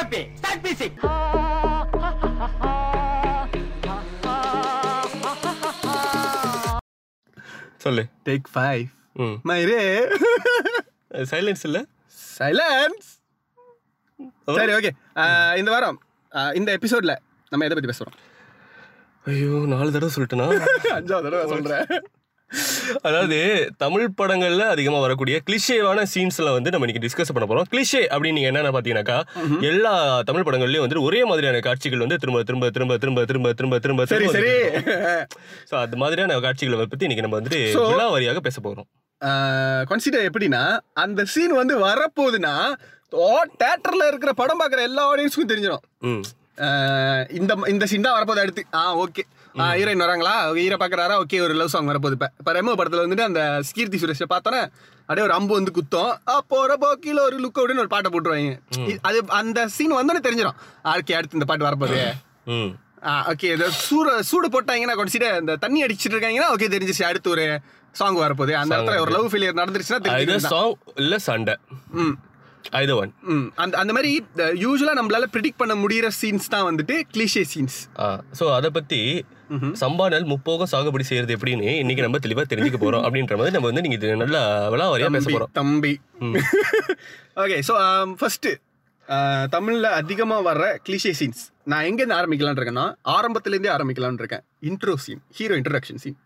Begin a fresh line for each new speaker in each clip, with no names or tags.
happy. Start music.
சொல்லு.
Take five
ம்.
மயிரே
சைலன்ஸ் இல்ல?
சைலன்ஸ் சரி ஓகே இந்த வாரம் ஆஹ், இந்த எபிசோட்ல நம்ம எதை பத்தி பேசுறோம்
ஐயோ நாலு தடவை சொல்லிட்டேனா?
அஞ்சாவது தடவை சொல்றேன்.
அதாவது தமிழ் படங்கள்ல அதிகமா வரக்கூடிய கிளிஷேவான சீன்ஸ்ல வந்து நம்ம இன்னைக்கு டிஸ்கஸ் பண்ண போறோம். கிளிஷே அப்படின்னு நீங்க என்னென்ன பாத்தீங்கன்னாக்கா எல்லா தமிழ் படங்கள்லயும் வந்து ஒரே மாதிரியான காட்சிகள் வந்து திரும்ப திரும்ப திரும்ப திரும்ப திரும்ப திரும்ப திரும்ப
சரி சரி.
ஸோ அது மாதிரியான காட்சிகளை பத்தி இன்னைக்கு நம்ம வந்துட்டு
So-
விழாவாரியாக பேச போறோம்.
கன்சிடர் எப்படின்னா அந்த சீன் வந்து வரப்போகுதுன்னா தேட்டர்ல இருக்கிற படம் பார்க்குற எல்லா ஆடியன்ஸுக்கும் தெரிஞ்சிடும் இந்த இந்த சீன் தான் வரப்போகுது அடுத்து. ஆ ஓகே ஹீரோயின் வராங்களா? ஹீரோ பார்க்குறாரா ஓகே ஒரு லவ் சாங் வரப்போகுது இப்போ. இப்போ ரெமோ படத்தில் வந்துட்டு அந்த கீர்த்தி சுரேஷை பார்த்தோன்னே அப்படியே ஒரு அம்பு வந்து குத்தம். போகிற போக்கில் ஒரு லுக் அப்படின்னு ஒரு பாட்டை போட்டுருவாங்க. அது அந்த சீன் வந்தோடனே தெரிஞ்சிடும் ஓகே அடுத்து இந்த பாட்டு வரப்போகுது.
ம்.
ஓகே இந்த சூடு சூடு போட்டாங்கன்னா கன்சிடர் இந்த தண்ணி அடிச்சிட்டு இருக்காங்கன்னா ஓகே தெரிஞ்சிச்சு அடுத்து ஒரு சாங் வரப்போகுது. அந்த இடத்துல ஒரு லவ் ஃபெயிலியர் நடந்துருச்சுன்னா
சாங் இல்ல சண்டை.
ம்.
ஐதர் ஒன்
அந்த அந்த மாதிரி யூஸ்வலாக நம்மளால ப்ரிடிக்ட் பண்ண முடியிற சீன்ஸ் தான் வந்துட்டு கிளிஷே சீன்ஸ்
ஸோ அதை பத்தி சம்பானல் முப்போகம் சாகுபடி செய்யறது எப்படின்னு இன்னைக்கு நம்ம தெளிவா தெரிஞ்சுக்க போறோம் அப்படின்ற மாதிரி நம்ம வந்து நீங்க நல்லா விழாவாரியா பேச போறோம்.
தம்பி. ஓகே ஸோ ஃபர்ஸ்ட் தமிழ்ல அதிகமா வர்ற கிளிஷே சீன்ஸ் நான் எங்கேருந்து ஆரம்பிக்கலாம்னு இருக்கேன்னா ஆரம்பத்துலேருந்தே ஆரம்பிக்கலாம்னு இருக்கேன்.
Intro scene hero introduction scene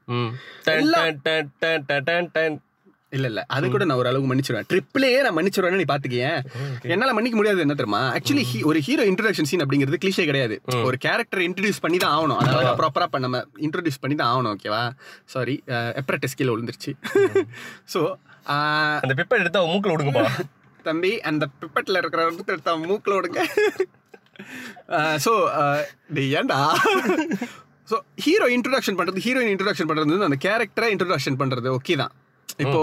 இல்ல இல்ல. அது கூட நான் ஒரு அளவுக்கு மன்னிச்சிருவேன் ட்ரிப்லேயே நான் மன்னிச்சிருவேன்னு நீ பாத்துக்கேன் என்னால மன்னிக்க முடியாது என்ன தெரியுமா? ஆக்சுவலி ஒரு ஹீரோ இன்ட்ரடக்ஷன் சீன் அப்படிங்கிறது கிளிஷே கிடையாது. ஒரு கேரக்டர் இன்ட்ரடியூஸ் பண்ணி தான் ஆகணும். அதாவது ப்ராப்பரா பண்ண நம்ம இன்ட்ரடியூஸ் பண்ணி தான் ஆகணும் ஓகேவா சாரி எப்ரட்டஸ் கீழே விழுந்துருச்சு. ஸோ
அந்த பெப்பர் எடுத்து மூக்குல விடுங்கப்பா.
தம்பி அந்த பிப்பட்டில் இருக்கிற எடுத்த மூக்கில் விடுங்க. ஸோ ஏன்டா? ஸோ ஹீரோ இன்ட்ரடக்ஷன் பண்ணுறது ஹீரோயின் இன்ட்ரடக்ஷன் பண்ணுறது அந்த கேரக்டரை இன்ட்ரடக்ஷன் பண்ணுறது ஓகே தான். இப்போ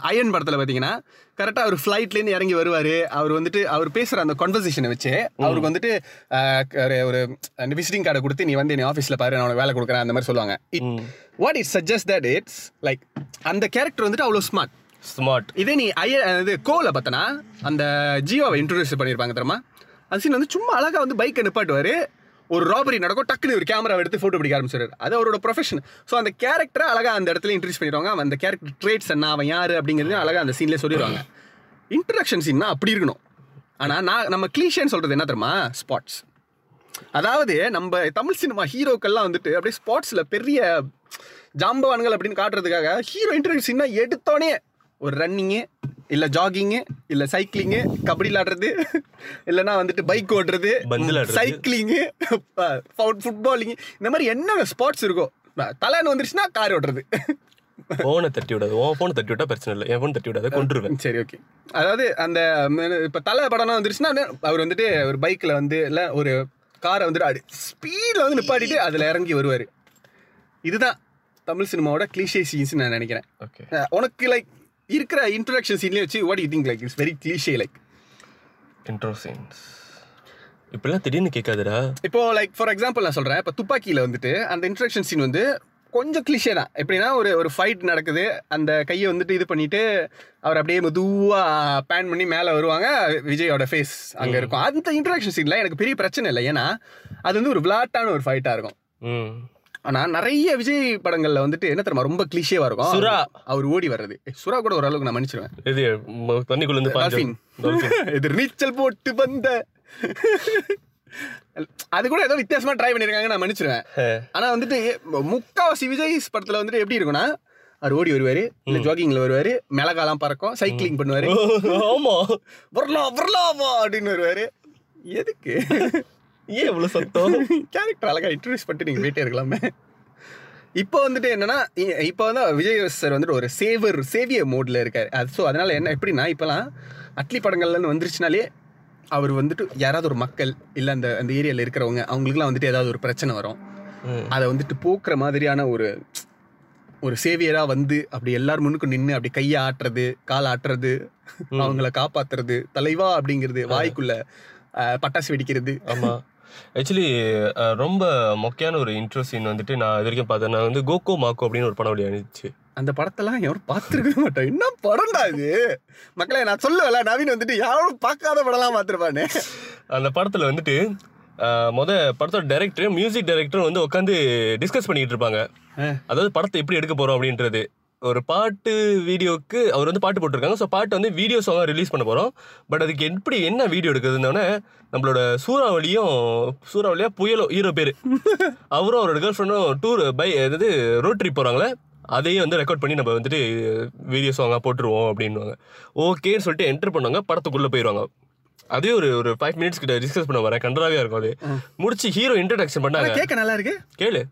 அயன் படத்தில் பார்த்தீங்கன்னா கரெக்டாக அவர் ஃப்ளைட்லேருந்து இறங்கி வருவார். அவர் வந்துட்டு அவர் பேசுகிற அந்த கான்வர்சேஷனை வச்சு அவருக்கு வந்துட்டு ஒரு- விசிட்டிங் கார்டை கொடுத்து நீ வந்து என் ஆஃபீஸில் பாரு நான் உனக்கு வேலை கொடுக்குறேன் அந்த மாதிரி சொல்லுவாங்க. It what it suggest that it's like அந்த கேரக்டர் வந்துட்டு அவ்வளோ ஸ்மார்ட்
ஸ்மார்ட்
இதே நீ ஐய இது கோல பார்த்தனா அந்த ஜியோவை இன்ட்ரோடியூஸ் பண்ணியிருப்பாங்க தெரியுமா? அந்த சீன் வந்து சும்மா அழகா வந்து பைக்கை நிப்பாட்டுவாரு. ஒரு ராபரி நடக்கும் டக்குனு ஒரு கேமரா எடுத்து ஃபோட்டோ பிடிக்க ஆரம்பிச்சிடுறாரு. அது அவரோட ப்ரொஃபஷன் ஸோ அந்த கேரக்டரை அழகா அந்த இடத்துல இன்ட்ரடியூஸ் பண்ணிடுவாங்க. அந்த கேரக்டர் ட்ரேட்ஸ் என்ன அவன் யார் அப்படிங்கிறது அழகா அந்த சீன்லேயே சொல்லிடுவாங்க. இன்ட்ரடக்ஷன் சீன்னா அப்படி இருக்கணும். ஆனால் நான் நம்ம கிளீஷேன்னு சொல்கிறது என்ன தெரியுமா? ஸ்பாட்ஸ் அதாவது நம்ம தமிழ் சினிமா ஹீரோக்கெல்லாம் வந்துட்டு அப்படியே ஸ்பாட்ஸில் பெரிய ஜாம்பவான்கள் அப்படின்னு காட்டுறதுக்காக ஹீரோ இன்ட்ரடியூஸ்னா எடுத்தோடனே ஒரு ரன்னிங்கு இல்லை ஜாகிங்கு இல்லை சைக்கிளிங்கு கபடி விளாடுறது இல்லைன்னா வந்துட்டு பைக் ஓட்டுறது. சைக்கிளிங்கு ஃபுட்பாலிங்கு இந்த மாதிரி என்னென்ன ஸ்பாட்ஸ் இருக்கோ தலைன்னு வந்துருச்சுன்னா கார் ஓட்டுறது
போனை தட்டி விடாது. உன் போனை தட்டி விட்டா பிரச்சனை இல்லை. என் போன் தட்டி விடாத கொண்டுருவேன்
சரி ஓகே அதாவது அந்த இப்ப தலை படம்லாம் வந்துருச்சுன்னா அவர் வந்துட்டு ஒரு பைக்ல வந்து இல்ல ஒரு காரை வந்துட்டு அப்படி ஸ்பீட்ல வந்து நிப்பாட்டிட்டு அதுல இறங்கி வருவாரு. இதுதான் தமிழ் சினிமாவோட கிளீஷே சீன்ஸ் நான் நினைக்கிறேன்.
ஓகே
உனக்கு லைக் இருக்கிற இன்ட்ரடக்ஷன் சீன்லேயே வச்சு what you think like it's very cliche like
intro scenes இப்பெல்லாம் திடீர்னு கேட்காதுடா.
இப்போ லைக் ஃபார் எக்ஸாம்பிள் நான் சொல்றேன். இப்போ துப்பாக்கியில வந்துட்டு அந்த இன்ட்ரடக்ஷன் சீன் வந்து கொஞ்சம் கிளிஷே தான். எப்படின்னா ஒரு ஒரு ஃபைட் நடக்குது. அந்த கையை வந்துட்டு இது பண்ணிட்டு அவர் அப்படியே மெதுவா பேன் பண்ணி மேலே வருவாங்க விஜயோட ஃபேஸ் அங்க இருக்கும். அந்த இன்ட்ரடக்ஷன் சீன்ல எனக்கு பெரிய பிரச்சனை இல்லை. ஏன்னா அது வந்து ஒரு விளாட்டான ஒரு ஃபைட்டா இருக்கும். ஆனா நிறைய விஜய் படங்கள்ல வந்துட்டு என்ன தெரியுமா ரொம்ப கிளிஷேவா இருக்கும்.
சுறா.
அவர் ஓடி வர்றது. சுறா கூட ஓரளவுக்கு நான் மன்னிச்சிருவேன்.
இது தண்ணிக்குள்ள
எதிர் நீச்சல் போட்டு வந்த. அது கூட ஏதோ வித்தியாசமா ட்ரை பண்ணிருக்காங்க நான் மன்னிச்சிருவேன். ஆனா வந்துட்டு முக்காவாசி விஜய் படத்துல வந்துட்டு எப்படி இருக்கும்னா அவர் ஓடி வருவாரு இல்ல ஜாகிங்ல வருவாரு மிளகாலாம் பறக்கும் சைக்கிளிங் பண்ணுவாரு.
ஆமா.
வரலாம் வரலாமா? அப்படின்னு வருவாரு. எதுக்கு?
ஏன் இவ்வளவு சத்தம்?
கேரக்டர் அழகா இன்ட்ரடியூஸ் பண்ணிட்டு நீங்க போயிட்டே இருக்கலாமே. இப்போ வந்துட்டு என்னன்னா இப்போ வந்து விஜய் சார் வந்துட்டு ஒரு சேவர் சேவியர் மோட்ல இருக்காரு. அது ஸோ அதனால என்ன எப்படின்னா இப்போலாம் அட்லி படங்கள்ல இருந்து வந்துருச்சுனாலே அவர் வந்துட்டு யாராவது ஒரு மக்கள் இல்லை அந்த அந்த ஏரியாவில் இருக்கிறவங்க அவங்களுக்குலாம் வந்துட்டு ஏதாவது ஒரு பிரச்சனை வரும். அதை வந்துட்டு போக்குற மாதிரியான ஒரு ஒரு சேவியரா வந்து அப்படி எல்லாரும் முன்னுக்கு நின்று அப்படி கையை ஆட்டுறது கால் ஆட்டுறது அவங்கள காப்பாத்துறது தலைவா அப்படிங்கிறது வாய்க்குள்ள பட்டாசு வெடிக்கிறது.
ஆமா. ஆக்சுவலி ரொம்ப மொக்கையான ஒரு இன்ட்ரோ சீன் வந்துட்டு நான் இது வரைக்கும் பார்த்தேன். நான் வந்து கோகோ மாக்கோ அப்படின்னு ஒரு படம் வெளியானுச்சு
அந்த படத்தெல்லாம் யாரும் பார்த்துருக்கவே மாட்டோம். என்ன படம்டா இது? மக்களே நான் சொல்லுவேல நவீன் வந்துட்டு யாரும் பார்க்காத படம்லாம் பார்த்துருப்பானே.
அந்த படத்துல வந்துட்டு ஆஹ், முத படத்தோட டைரக்டர் மியூசிக் டைரக்டர் வந்து உட்காந்து டிஸ்கஸ் பண்ணிட்டு இருப்பாங்க. அதாவது படத்தை எப்படி எடுக்க போறோம் அப்படின்றது. ஒரு பாட்டு வீடியோக்கு அவர் வந்து பாட்டு போட்டிருக்காங்க. ஸோ பாட்டு வந்து வீடியோ சாங்காக ரிலீஸ் பண்ண போகிறோம் பட் அதுக்கு எப்படி என்ன வீடியோ எடுக்கிறதுனோடனே நம்மளோட சூறாவளியும் சூறாவளியா புயலோ ஹீரோ பேர். அவரும் அவரோட கேர்ள் ஃப்ரெண்டும் டூர் பை அதாவது ரோட் ட்ரிப் போகிறாங்களே அதையும் வந்து ரெக்கார்ட் பண்ணி நம்ம வந்துட்டு வீடியோ சாங்காக போட்டுருவோம் அப்படின்வாங்க ஓகேன்னு சொல்லிட்டு என்டர் பண்ணுவாங்க. படத்துக்குள்ளே போயிடுவாங்க அதே ஒரு ஒரு ஃபைவ் மினிட்ஸ் கிட்ட டிஸ்கஸ் பண்ண வரேன் கண்டராவே இருக்கும் அது. முடிச்சு ஹீரோ இன்ட்ரடக்ஷன் பண்ணாங்க.
கேட்க நல்லா இருக்கு
கேளு.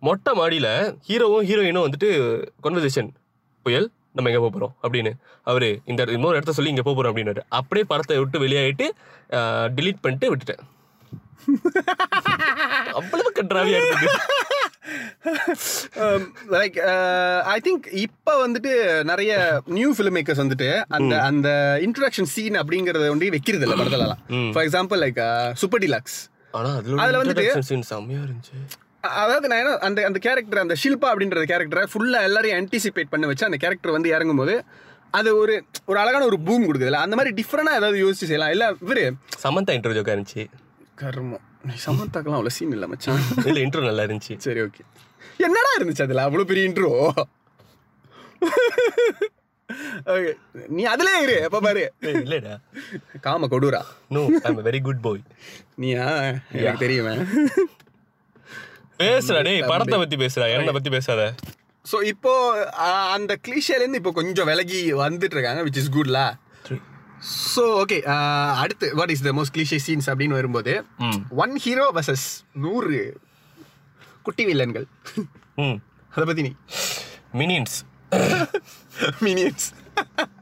மொட்டை மாடியில ஹீரோவும் ஹீரோயினும் வந்துட்டு conversation. புயல் நம்ம எங்க போக போறோம்? அப்படின்னு. அவரு இந்த இன்னொரு இடத்த சொல்லி இங்க போக போறோம் அப்படின்னாரு. அப்படியே படத்தை விட்டு வெளியாயிட்டு delete பண்ணிட்டு விட்டுட்டேன். அவ்வளவு கன்றாவியா இருந்தது
லைக் ஐ திங்க் இப்போ வந்துட்டு நிறைய நியூ ஃபிலிம் மேக்கர்ஸ் வந்துட்டு அந்த அந்த இன்ட்ரடக்ஷன் சீன் அப்படிங்கறத வந்து வைக்கிறது இல்லை படத்துலலாம். For example like Super Deluxe
ஆனா அதுல
வந்துட்டு- அதாவது நான் என்ன அந்த அந்த கேரக்டர் அந்த ஷில்பா அப்படின்ற கேரக்டரை ஃபுல்லாக எல்லாரையும் ஆன்டிசிபேட் பண்ணி வச்சு அந்த கேரக்டர் வந்து இறங்கும்போது அது ஒரு ஒரு அழகான ஒரு பூம் கொடுக்குதுல்ல அந்த மாதிரி டிஃப்ரெண்டாக ஏதாவது யோசிச்சு செய்யலாம். இல்லை இவரு
சமந்தா இன்டர்வியூ இருந்துச்சு.
கர்மம். நீ சமந்தாக்கெல்லாம் அவ்வளோ சீன் இல்லை மச்சான்.
இல்ல இன்ட்ரோ நல்லா இருந்துச்சு.
சரி ஓகே என்னடா இருந்துச்சு அதில்? அவ்வளோ பெரிய இன்ட்ரோ ஓகே நீ அதிலே இரு எப்போ பாரு.
இல்லடா.
காம கொடூரா.
No I'm very good boy
நீயா? எனக்கு தெரியுமே.
பேசுறா டேய் படத்தை பத்தி பேசுறா என்ன பத்தி பேசாத.
ஸோ இப்போ அந்த கிளீஷேலேருந்து இப்போ கொஞ்சம் விலகி வந்துட்டு இருக்காங்க விச் இஸ் குட்லா ஸோ ஓகே அடுத்து what is the most cliche scenes அப்படின்னு வரும்போது ஒன் ஹீரோ வர்சஸ் நூறு குட்டி வில்லன்கள்.
ம்.
அதை பற்றி நீ.
மினின்ஸ்
மினியன்ஸ்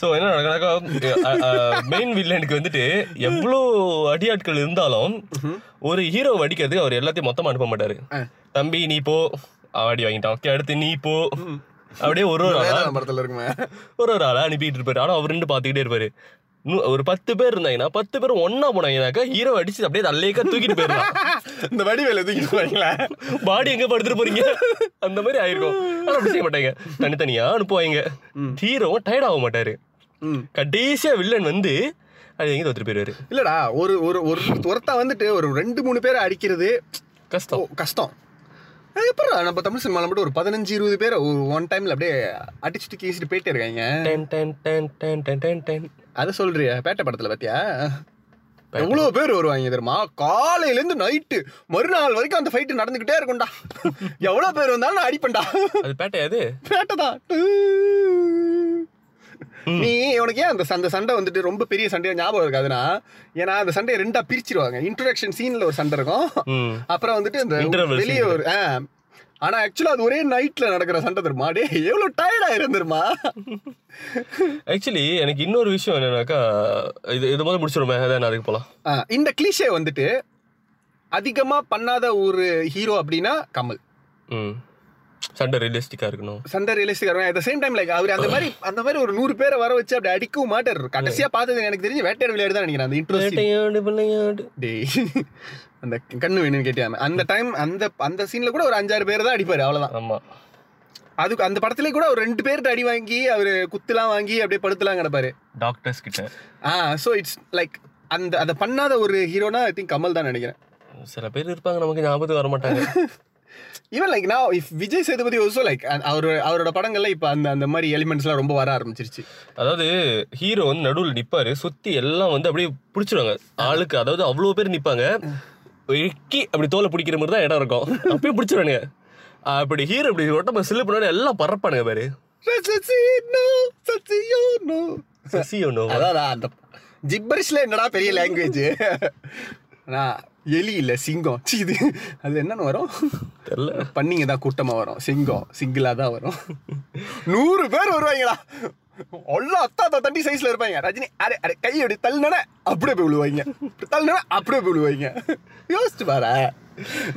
ஸோ என்ன நடக்கனாக்கா மெயின் வில்லனுக்கு வந்துட்டு எவ்வளோ அடியாட்கள் இருந்தாலும் ஒரு ஹீரோ அடிக்கிறதுக்கு அவர் எல்லாத்தையும் மொத்தமா அனுப்ப மாட்டாரு. தம்பி நீ போ. அடி வாங்கிட்டான். ஓகே அடுத்து நீ போ. அப்படியே ஒரு ஒரு ஆளா
படத்தில் இருக்குமே.
ஒரு ஒரு ஆளா அனுப்பிட்டு இருப்பாரு. ஆனா அவர் ரெண்டு பார்த்துக்கிட்டே இருப்பாரு. ஒரு பத்து பேர் இருந்தாங்கன்னா பத்து பேர் ஒன்னா போனாங்கனாக்கா ஹீரோ அடிச்சு அப்படியே தல்லேக்கா தூக்கிட்டு போயிடலாம்.
இந்த வடிவேல தூக்கிட்டு போறீங்களா?
பாடி எங்க படுத்துட்டு போறீங்க? அந்த மாதிரி ஆயிருக்கும். ஆனா அப்படி செய்ய மாட்டாங்க. தனித்தனியா அனுப்புவாங்க. ஹீரோ டயர்ட் ஆக மாட்டாரு. கடைசியா வில்லன் வந்து அது எங்க தோத்துட்டு போயிருவாரு
இல்லடா ஒரு ஒரு ஒரு ஒருத்தன் வந்துட்டு ஒரு ரெண்டு மூணு பேரை அடிக்கிறது
கஷ்டம்.
கஷ்டம். எப்பறம் நம்ம தமிழ் சினிமாவில் மட்டும் ஒரு பதினஞ்சு இருபது பேரை ஒரு ஒன் டைம்ல அப்படியே அடிச்சுட்டு கீசிட்டு போயிட்டே இருக்காங்க.
Ten ten ten ten ten ten ten.
அதை சொல்றியா? பேட்டை படத்துல பாத்தியா? எவ்வளவு பேர் வருவாங்க தெரியுமா? காலையில இருந்து நைட்டு மறுநாள் வரைக்கும் அந்த ஃபைட் நடந்துகிட்டே இருக்கும்டா. எவ்வளவு பேர் வந்தாலும் நான் அடிப்பேன்டா.
அது பேட்டை அது
பேட்டை தான். நீ உனக்கு ஏன் அந்த அந்த சண்டை வந்துட்டு ரொம்ப பெரிய சண்டையா ஞாபகம் இருக்காதுன்னா ஏன்னா அந்த சண்டையை ரெண்டா பிரிச்சிருவாங்க. இன்ட்ரோடக்ஷன் சீன்ல ஒரு சண்டை இருக்கும். அப்புறம் வந்துட்டு
Interval
வெளியே ஒரு. ஆனா ஆக்சுவலா அது ஒரே நைட்ல நடக்கிற சண்டை தெரியுமா? டே எவ்வளவு டயர்ட் ஆயிரும் தெரியுமா?
ஆக்சுவலி எனக்கு இன்னொரு விஷயம் என்னன்னாக்கா இது இது முதல்ல முடிச்சிருமே அதான் அதுக்கு போலாம்.
இந்த கிளிஷே வந்துட்டு அதிகமா பண்ணாத ஒரு ஹீரோ அப்படின்னா கமல்.
ம். சண்டை ரியலிஸ்டிக்கா இருக்கணும்.
சண்டை realistic at the same time like அவர் அந்த மாதிரி அந்த மாதிரி ஒரு நூறு பேரை வர வச்சு அப்படி அடிக்கவும் மாட்டார். கடைசியா பார்த்தது எனக்கு தெரிஞ்சு வேட்டையாடு விளையாடு தான் நினைக்கிறேன். அந்த இன்ட்ரெஸ்ட் அந்த கண்ணு வேணும்னு கேட்டியாம. அந்த டைம் அந்த அந்த சீன்ல கூட ஒரு அஞ்சாறு பேர் தான் அடிப்பாரு அவ்வளவுதான்.
ஆமா.
அதுக்கு அந்த படத்துல கூட ஒரு ரெண்டு பேர்கிட்ட அடி வாங்கி அவர் குத்துலாம் வாங்கி அப்படியே படுத்துலாம் கிடப்பாரு.
டாக்டர்ஸ் கிட்ட.
ஆ ஸோ இட்ஸ் லைக் அந்த அதை பண்ணாத ஒரு ஹீரோனா ஐ திங்க் கமல் தான் நினைக்கிறேன்.
சில பேர் இருப்பாங்க நமக்கு ஞாபகத்துக்கு வர மாட்டாங்க
ஈவன் லைக் நான் if Vijay Sethupathi also like அவர் அவரோட படங்கள்ல இப்போ அந்த அந்த மாதிரி எலிமெண்ட்ஸ்லாம் ரொம்ப வர ஆரம்பிச்சிருச்சு.
அதாவது ஹீரோ வந்து நடுவில் நிப்பாரு சுத்தி எல்லாம் வந்து அப்படியே பிடிச்சிருவாங்க. ஆளுக்கு அதாவது அவ்வளோ பேர் நிப்பாங்க. இக்கி அப்படி தோலை பிடிக்கிற மாதிரி தான் இடம் இருக்கும். அப்பயும் பிடிச்சிருவானுங்க. அப்படி ஹீரோ இப்படி ஒட்டமா சில்லு பண்ணாலும் எல்லாம் பறப்பானுங்க பாரு.
அதான் அந்த ஜிப்பரிஷ்ல என்னடா பெரிய லாங்குவேஜ் நான் எலி இல்ல சிங்கம். சீ, இது அது என்னன்னு வரும்?
தெரியல.
பண்ணிங்க தான் கூட்டமா வரும். சிங்கம் சிங்கிளா தான் வரும். நூறு பேர் வருவாங்கடா எல்லாம் அத்தா அத்தா தண்டி சைஸ்ல இருப்பாங்க ரஜினி அரே அரே கை அப்படி தள்ளினா அப்படியே போய் விழுவாங்க தள்ளினா அப்படியே போய் விழுவாங்க யோசிச்சு பாரு.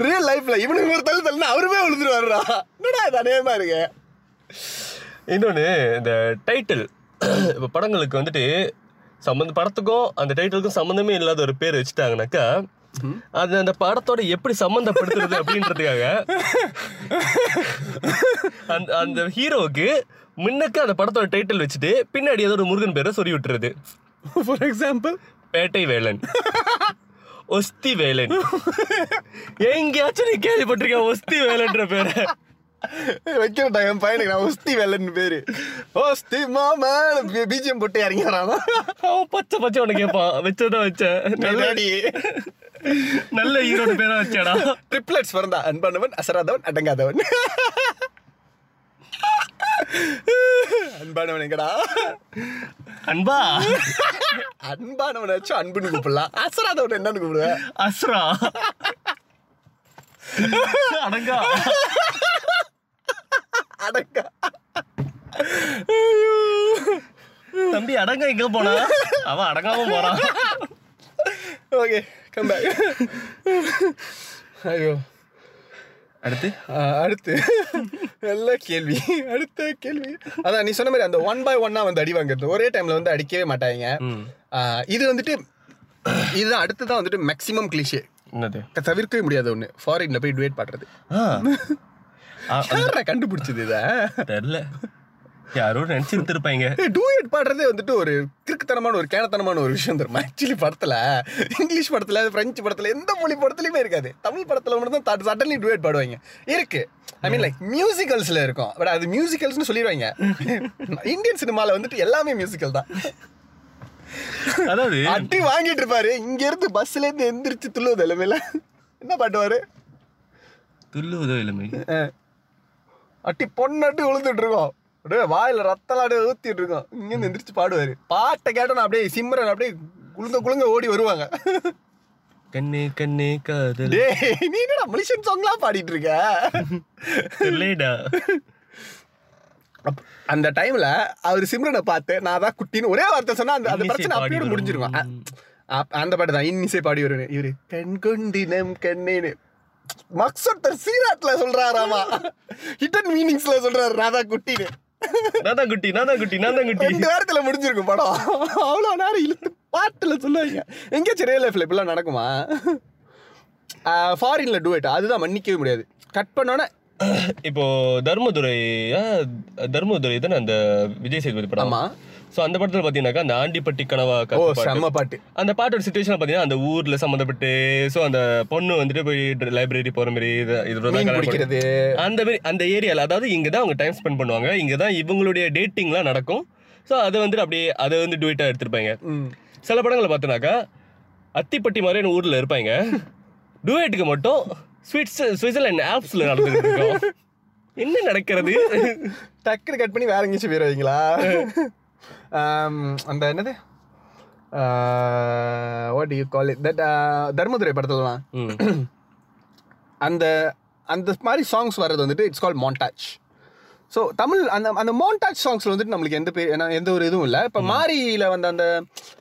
ரியல் லைஃப்ல இவனுக்கு ஒரு தள்ளு தள்ளினா அவருமே விழுந்துருவாருடா. என்னடா இது அநேகமா இருக்கு?
இன்னொன்று இந்த டைட்டில் இப்போ படங்களுக்கு வந்துட்டு சம்மந்த படத்துக்கும் அந்த டைட்டிலுக்கும் சம்மந்தமே இல்லாத ஒரு பேர் வச்சுட்டாங்கனாக்கா அது அந்த படத்தோட எப்படி சம்மந்தப்படுத்துறது அப்படின்றதுக்காக அந்த அந்த ஹீரோவுக்கு முன்னக்கு அந்த படத்தோட டைட்டில் வச்சுட்டு பின்னாடி ஏதோ ஒரு முருகன் பேரை சொல்லி விட்டுறது.
For example
Petta Velan. ஒஸ்தி வேலன். எங்கேயாச்சும் நீ கேள்விப்பட்டிருக்க ஒஸ்தி வேலன்ற பேரை.
வைக்கிறடா என் பையனுக்கு நான் ஒஸ்தி வெள்ளன்னு பேரு. ஒஸ்தி மாமா பிஜிஎம் போட்டு இறங்கிறானா
அவன் பச்சை பச்சை உனக்கு கேட்பான். வச்சதான் வச்சேன் நல்ல நல்ல ஈரோடு பேரா வச்சாடா.
ட்ரிப்ளெட்ஸ் பிறந்தா அன்பானவன் அசராதவன் அடங்காதவன். அன்பானவன் எங்கடா?
அன்பா?
அன்பானவன் வச்சு அன்புன்னு கூப்பிடலாம். அசராதவன் என்னன்னு கூப்பிடுவேன்
அஸ்ரா அடங்கா.
அடங்கா.
தம்பி அடங்க எங்க போனா? அவன் அடங்காம போறான்.
ஓகே கம் பேக் ஐயோ.
அடுத்து?
அடுத்து. நல்ல கேள்வி. அடுத்த கேள்வி. அதான் நீ சொன்ன மாதிரி அந்த ஒன் பை ஒன்னா வந்து அடி வாங்குறது. ஒரே டைம்ல வந்து அடிக்கவே மாட்டாங்க. இது வந்துட்டு இதுதான் அடுத்ததான் வந்துட்டு மேக்ஸிமம் கிளிஷே
என்னது?
தவிர்க்கவே முடியாத ஒண்ணு. ஃபாரின்ல போய் டுவேட் பாடுறது யாரா கண்டுபிடிச்சது இத?
தெரியல. யாரோ நினைச்சிருந்திருப்பாங்க.
டூயட் பாடுறதே வந்துட்டு ஒரு கிறுக்குத்தனமான ஒரு கேனத்தனமான ஒரு விஷயம் தெரியுமா ஆக்சுவலி படத்துல இங்கிலீஷ் படத்துல பிரெஞ்சு படத்துல எந்த மொழி படத்துலயுமே இருக்காது. தமிழ் படத்துல மட்டும் தான் சடன்லி டூயட் பாடுவாங்க. இருக்கு. ஐ மீன் லைக் மியூசிக்கல்ஸ்ல இருக்கும். பட் அது மியூசிக்கல்ஸ்னு சொல்லிடுவாங்க. இந்தியன் சினிமால வந்துட்டு எல்லாமே மியூசிக்கல் தான்.
அதாவது
அட்டி வாங்கிட்டு இருப்பாரு. இங்க இருந்து பஸ்ல இருந்து எந்திரிச்சு துள்ளுவது எல்லாமே என்ன பாட்டுவாரு
துள்ளுவதோ இளமை
அட்டி பொண்ணாட்டி விழுந்துட்டு இருக்கோம் அப்படியே வாயில ரத்தம் அப்படியே ஊத்திட்டு இருக்கோம் இங்க எந்திரிச்சு பாடுவாரு. பாட்டை கேட்டோன்னா அப்படியே சிம்ரன் அப்படியே குளுங்க குளுங்க ஓடி வருவாங்க.
கண்ணே கண்ணே காதல்.
நீ என்னடா மனுஷன் சாங்லாம் பாடிட்டு இருக்க
இல்லைடா
அந்த டைம்ல அவர் சிம்ரனை பார்த்து நான் தான் குட்டின்னு ஒரே வார்த்தை சொன்னா அந்த அந்த பிரச்சனை
பாடி
அப்படியோட
வரும்.
முடிஞ்சிருக்கும் அ- அ- அந்த பாட்டு தான் இன்னிசை பாடி வருவேன் இவரு கண் கொண்டினம் கண்ணேன்னு மக்சொட்டர் சீராட்ல சொல்றாராமா? ஹிடன் மீனிங்ஸ்ல சொல்றாரு ராதா குட்டின்னு
தான் குட்டி நான் தான் குட்டி நான் தான் குட்டி
ரெண்டு வாரத்துல முடிஞ்சிருக்கும் படம். அவ்வளவு நேரம் இழுத்து பாட்டுல சொல்லுவாங்க. எங்கேயாச்சும் ரியல் லைஃப்ல இப்படிலாம் நடக்குமா? ஃபாரின்ல டூவேட் அதுதான் மன்னிக்கவே முடியாது. கட் பண்ணோன்னே
இப்போ தர்மதுரை தர்மதுரை தானே அந்த விஜய் சேதுபதி படம்?
ஆமா.
ஸோ அந்த படத்துல பாத்தீங்கன்னாக்கா அந்த ஆண்டிப்பட்டி கனவா.
செம்ம பாட்டு.
அந்த பாட்டோட சுச்சுவேஷன் பாத்தீங்கன்னா அந்த ஊர்ல சம்மந்தப்பட்டு ஸோ அந்த பொண்ணு வந்துட்டு போய் லைப்ரரி போற மாதிரி இது அந்த மாதிரி அந்த ஏரியால அதாவது இங்க தான் அவங்க டைம் ஸ்பெண்ட் பண்ணுவாங்க. இங்க தான் இவங்களுடைய டேட்டிங்லாம் நடக்கும். ஸோ அதை வந்துட்டு அப்படியே அதை வந்து டுவிட்டா எடுத்திருப்பாங்க. சில படங்களை பார்த்தோன்னாக்கா அத்திப்பட்டி மாதிரியான ஊர்ல இருப்பாங்க. டுவேட்டுக்கு மட்டும் ஸ்விட்ஸ் சுவிட்சர்லாந்து ஆப்ஸ்ல நடந்துட்டு இருக்கோம். என்ன நடக்கிறது?
டக்குனு கட் பண்ணி வேற எங்கேயாச்சும் பேர் வைங்களா ஆம், அந்த என்னது? What you call it that Dharmadurai படத்துலலாம். அந்த அந்த மாதிரி சாங்ஸ் வர்றது வந்துட்டு it's call montage so Tamil அந்த அந்த மாண்டாஜ் சாங்ஸ்ல வந்துட்டு நம்மளுக்கு எந்த பேர் எந்த ஒரு இதுவும் இல்லை. இப்போ மாரியில வந்த அந்த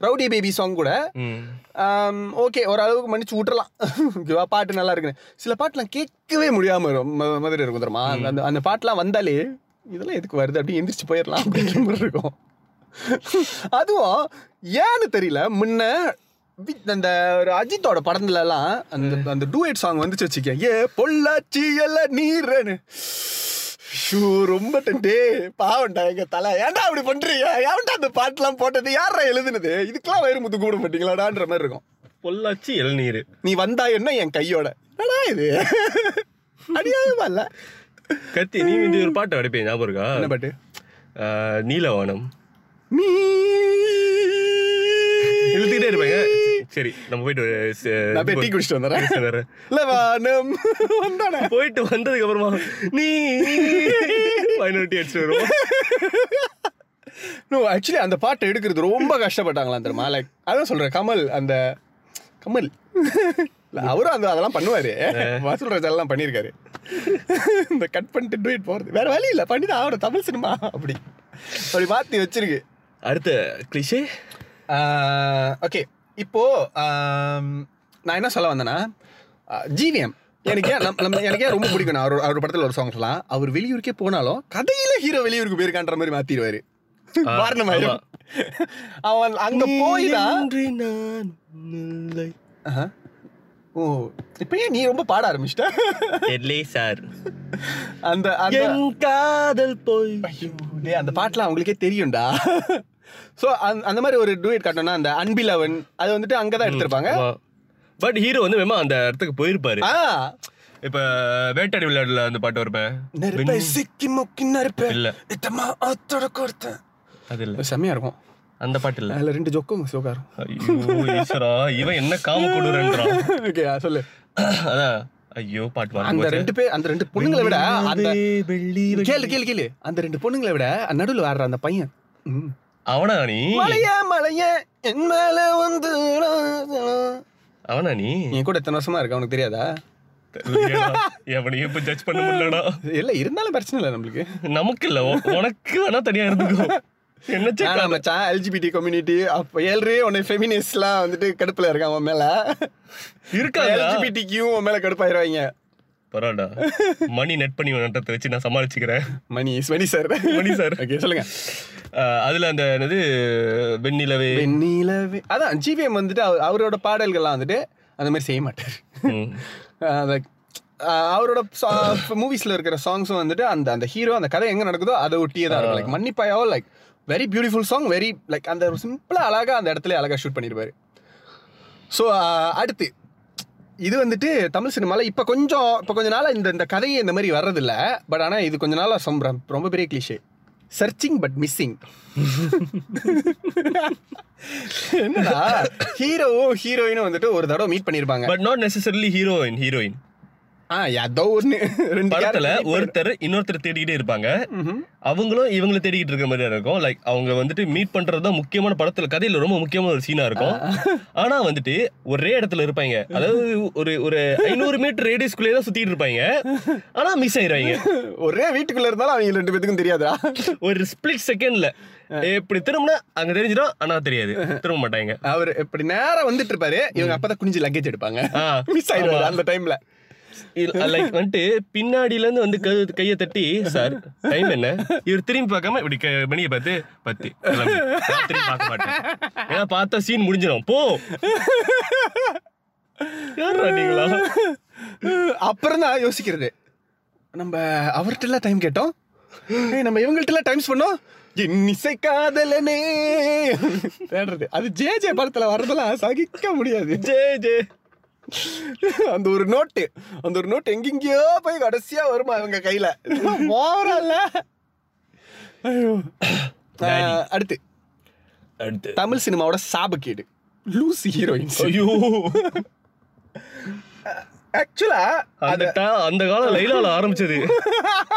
ரவுடி பேபி சாங் கூட. ஓகே ஓரளவுக்கு மன்னிச்சு விட்டுறலாம். ஓகேவா பாட்டு நல்லா இருக்குன்னு. சில பாட்டுலாம் கேட்கவே முடியாம வரும் ம- மாதிரி இருக்கும் தெரியுமா? அந்த அந்த பாட்டுலாம் வந்தாலே இதெல்லாம் எதுக்கு வருது? அப்படி எந்திரிச்சு போயிடலாம் அப்படிங்கிற மாதிரி இருக்கும். அதுவும் ஏன்னு தெரியல. முன்ன அந்த ஒரு அஜித்தோட படத்துல எல்லாம் அந்த அந்த டூயட் சாங் வந்துச்சு வச்சுக்க ஏ பொள்ளாச்சி எல்லாம் நீரன்னு. ஷூ ரொம்ப டே பாவண்டா எங்க தலை. ஏன்டா அப்படி பண்றீங்க? ஏன்டா அந்த பாட்டுலாம் போட்டது? யாரா எழுதுனது? இதுக்கெல்லாம் வயிறு முத்து கூட மாட்டீங்களாடான்ற மாதிரி இருக்கும்.
பொள்ளாச்சி இளநீர்.
நீ வந்தா என்ன என் கையோட? என்னடா இது? அடியாகமா இல்ல.
கத்தி நீ வந்து ஒரு பாட்டு அடிப்பேன் ஞாபகம் இருக்கா?
என்ன பாட்டு?
நீலவானம்.
நீ
இழுத்துக்கிட்டே இருப்பாங்க. சரி நம்ம போயிட்டு
நான் போய் டீ குடிச்சிட்டு வந்துடுறேன். லவானம். வந்தானே.
போயிட்டு வந்ததுக்கு அப்புறமா நீ மைனாரிட்டி அடிச்சுட்டு வருவோம்
நோ ஆக்சுவலி அந்த பாட்டை எடுக்கிறது ரொம்ப கஷ்டப்பட்டாங்களாம் தெரியுமா? லைக் அதான் சொல்றேன் கமல் அந்த கமல். அவரும் அந்த அதெல்லாம் பண்ணுவாரு. வசூல் ராஜா எல்லாம் பண்ணியிருக்காரு. இந்த கட் பண்ணிட்டு டூயிட் போறது. வேற வழி இல்லை பண்ணி தான் ஆகணும் தமிழ் சினிமா. அப்படி. அப்படி மாத்தி வச்சிருக்கு.
அடுத்த கிளிஷே
ஓகே இப்போ நான் என்ன சொல்ல வந்தேன்னா ஜிவிஎம் எனக்கு நம்ம- எனக்கு ரொம்ப பிடிக்கும். நான் அவர் அவர் படத்தில் ஒரு சாங்ஸ்லாம் அவர் வெளியூருக்கே போனாலும் கதையில ஹீரோ வெளியூருக்கு போயிருக்கான்ற மாதிரி மாத்திடுவாரு. வாரணமாயிரம் அவன் அங்க போய் தான்
இன்றி நான் இல்லை.
ஆஹா. ஓ இப்போ ஏன் நீ ரொம்ப பாட ஆரம்பிச்சிட்ட?
சார்
அந்த அந்த
காதல் போய்
அந்த பாட்டுலாம் அவங்களுக்கே தெரியும்டா. ஸோ அந்த மாதிரி ஒரு டூயட் காட்டணும்னா அந்த அன்பிலவன் அது வந்துட்டு அங்கே தான் எடுத்திருப்பாங்க.
பட் ஹீரோ வந்து வேமா அந்த இடத்துக்கு போயிருப்பாரு. இப்ப வேட்டாடி விளையாடுல அந்த பாட்டு வருப்பேன்
சிக்கி முக்கி நெருப்பை
இல்ல.
இட்டமா ஆத்தோட கொடுத்தேன்
அது இல்ல.
செம்மையா இருக்கும்.
அந்த பாட்டு இல்ல.
அதில் ரெண்டு ஜொக்கும் சோகாரும்
ஐயோ ஈஸ்வரா இவன் என்ன காம கொடுறான்
ஓகே சொல்லு.
அதான். ஐயோ பாட்டு
அந்த ரெண்டு பேர் அந்த ரெண்டு பொண்ணுங்களை விட அந்த
வெள்ளி
கேளு கேளு கேளு. அந்த ரெண்டு பொண்ணுங்களை விட நடுவில் ஆடுற அந்த பையன்.
அவனா நீ?
மலைய மலைய என் மேல வந்து
அவனா நீ?
என் கூட எத்தனை வருஷமா இருக்கு அவனுக்கு தெரியாதா?
இப்ப ஜட்ஜ் பண்ண முடியலடா.
இல்ல இருந்தாலும் பிரச்சனை இல்லை நம்மளுக்கு.
நமக்கு இல்ல உனக்கு வேணா தனியா இருந்துக்கோ. என்ன
மச்சான் எல்ஜிபிடி கம்யூனிட்டி அப்ப ஏழ்ரே உன்னை ஃபெமினிஸ்ட்லாம் வந்துட்டு கடுப்புல இருக்கான் அவன் மேல.
இருக்காங்க
எல்ஜிபிடிக்கும் உன் மேல கடுப்பாயிருவாங்க.
பரவாயில்ல மணி நெட் பண்ணி நட்டத்தை வச்சு நான் சமாளிச்சுக்கிறேன்.
Mani Mani sir
Mani sir
okay சொல்லுங்க.
அதுல அந்த என்னது வெண்ணிலவே.
வெண்ணிலவே. அதான் ஜிவிஎம் வந்துட்டு அவர்- அவரோட பாடல்கள்லாம் வந்துட்டு அந்த மாதிரி செய்ய மாட்டார். லைக் அவரோட மூவிஸ்ல இருக்கிற சாங்ஸும் வந்துட்டு அந்த அந்த ஹீரோ அந்த கதை எங்க நடக்குதோ அதை ஒட்டியே தான் இருக்கும். Like மன்னிப்பாயாவோ like very beautiful song very like அந்த சிம்பிளா அழகா அந்த இடத்துல அழகா ஷூட் பண்ணிருப்பாரு. ஸோ அடுத்து இது வந்துட்டு தமிழ் சினிமாவில் இப்போ கொஞ்சம் இப்போ கொஞ்ச நாளாக இந்த இந்த கதையை இந்த மாதிரி வர்றதில்ல. பட் ஆனால் இது கொஞ்ச நாளாக சம் ரொம்ப பெரிய கிளிஷே சர்ச்சிங் பட் மிஸ்ஸிங் என்னடா? ஹீரோவும் ஹீரோயினும் வந்துட்டு ஒரு தடவை மீட் பண்ணியிருப்பாங்க
but not necessarily heroine
heroine ஏதோ ஒன்று ரெண்டு
படத்துல ஒருத்தர் இன்னொருத்தர் தேடிக்கிட்டே இருப்பாங்க. அவங்களும் இவங்களை தேடிக்கிட்டு இருக்க மாதிரி இருக்கும். லைக் அவங்க வந்துட்டு மீட் பண்றது தான் முக்கியமான படத்துல கதையில ரொம்ப முக்கியமான ஒரு சீனா இருக்கும். ஆனா வந்துட்டு ஒரே இடத்துல இருப்பாங்க. அதாவது ஒரு ஒரு ஐநூறு மீட்டர் ரேடியஸ்குள்ளே தான் சுத்திட்டு இருப்பாங்க. ஆனா மிஸ் ஆயிடுவாங்க.
ஒரே வீட்டுக்குள்ள இருந்தாலும் அவங்க ரெண்டு பேத்துக்கும் தெரியாதா?
ஒரு ஸ்பிளிட் செகண்ட்ல இப்படி திரும்பினா அங்க தெரிஞ்சிடும் ஆனா தெரியாது. திரும்ப மாட்டாங்க.
அவர் இப்படி நேரா வந்துட்டு இருப்பாரு. இவங்க அப்பதான் குனிஞ்சு லக்கேஜ் எடுப்பாங்க. மிஸ் ஆயிடுவாரு அந்த டைம்ல
லைக் வந்துட்டு பின்னாடில இருந்து வந்து கையை தட்டி சார் டைம் என்ன? இவர் திரும்பி பார்க்காம இப்படி மணியை பார்த்து பத்து திரும்பி பார்க்க மாட்டேன். ஏன்னா பார்த்தா சீன் முடிஞ்சிடும் போ. நீங்களா?
அப்புறம் தான் யோசிக்கிறது. நம்ம அவர்கிட்ட டைம் கேட்டோம். நம்ம இவங்கள்ட்ட டைம் பண்ணோம். இன்னிசை காதலனே. அது ஜே ஜே படத்துல வர்றதெல்லாம் சகிக்க முடியாது.
J J.
அந்த ஒரு நோட்டு அந்த ஒரு நோட்டு எங்கெங்கயோ போய் கடைசியா வருமா இவங்க கையில? ஆஹ், அடுத்து.
அடுத்து.
தமிழ் சினிமாவோட சாபக்கேடு. லூசி ஹீரோயின்ஸ்.
ஐயோ.
ஆக்சுவலா
அந்த அந்த காலம் லைலால ஆரம்பிச்சது.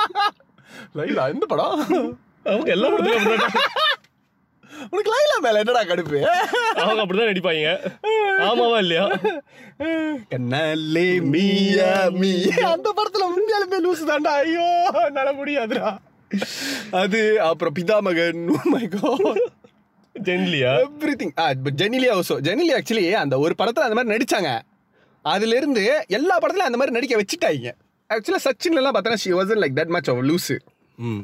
லைலா? இந்த படம்?
அவங்க எல்லா படத்துலயும்
உனக்கு லைலா மேல என்னடா கடுப்பு?
அவங்க அப்படிதான் நடிப்பாங்க. ஆமாவா இல்லையா?
கண்ணாலே மீயா மீ அந்த படத்துல உண்மையாலுமே லூசு தான்டா. ஐயோ என்னால முடியாதுடா. அது அப்புறம் Pithamagan oh my god
Genelia?
Everything ah Genelia Osho Genelia actually அந்த ஒரு படத்துல அந்த மாதிரி நடிச்சாங்க. அதுல இருந்து எல்லா படத்துலயும் அந்த மாதிரி நடிக்க வச்சுட்டாங்க. ஆக்சுவலா சச்சின்ல எல்லாம் பார்த்தா she wasn't like that much of loose
hmm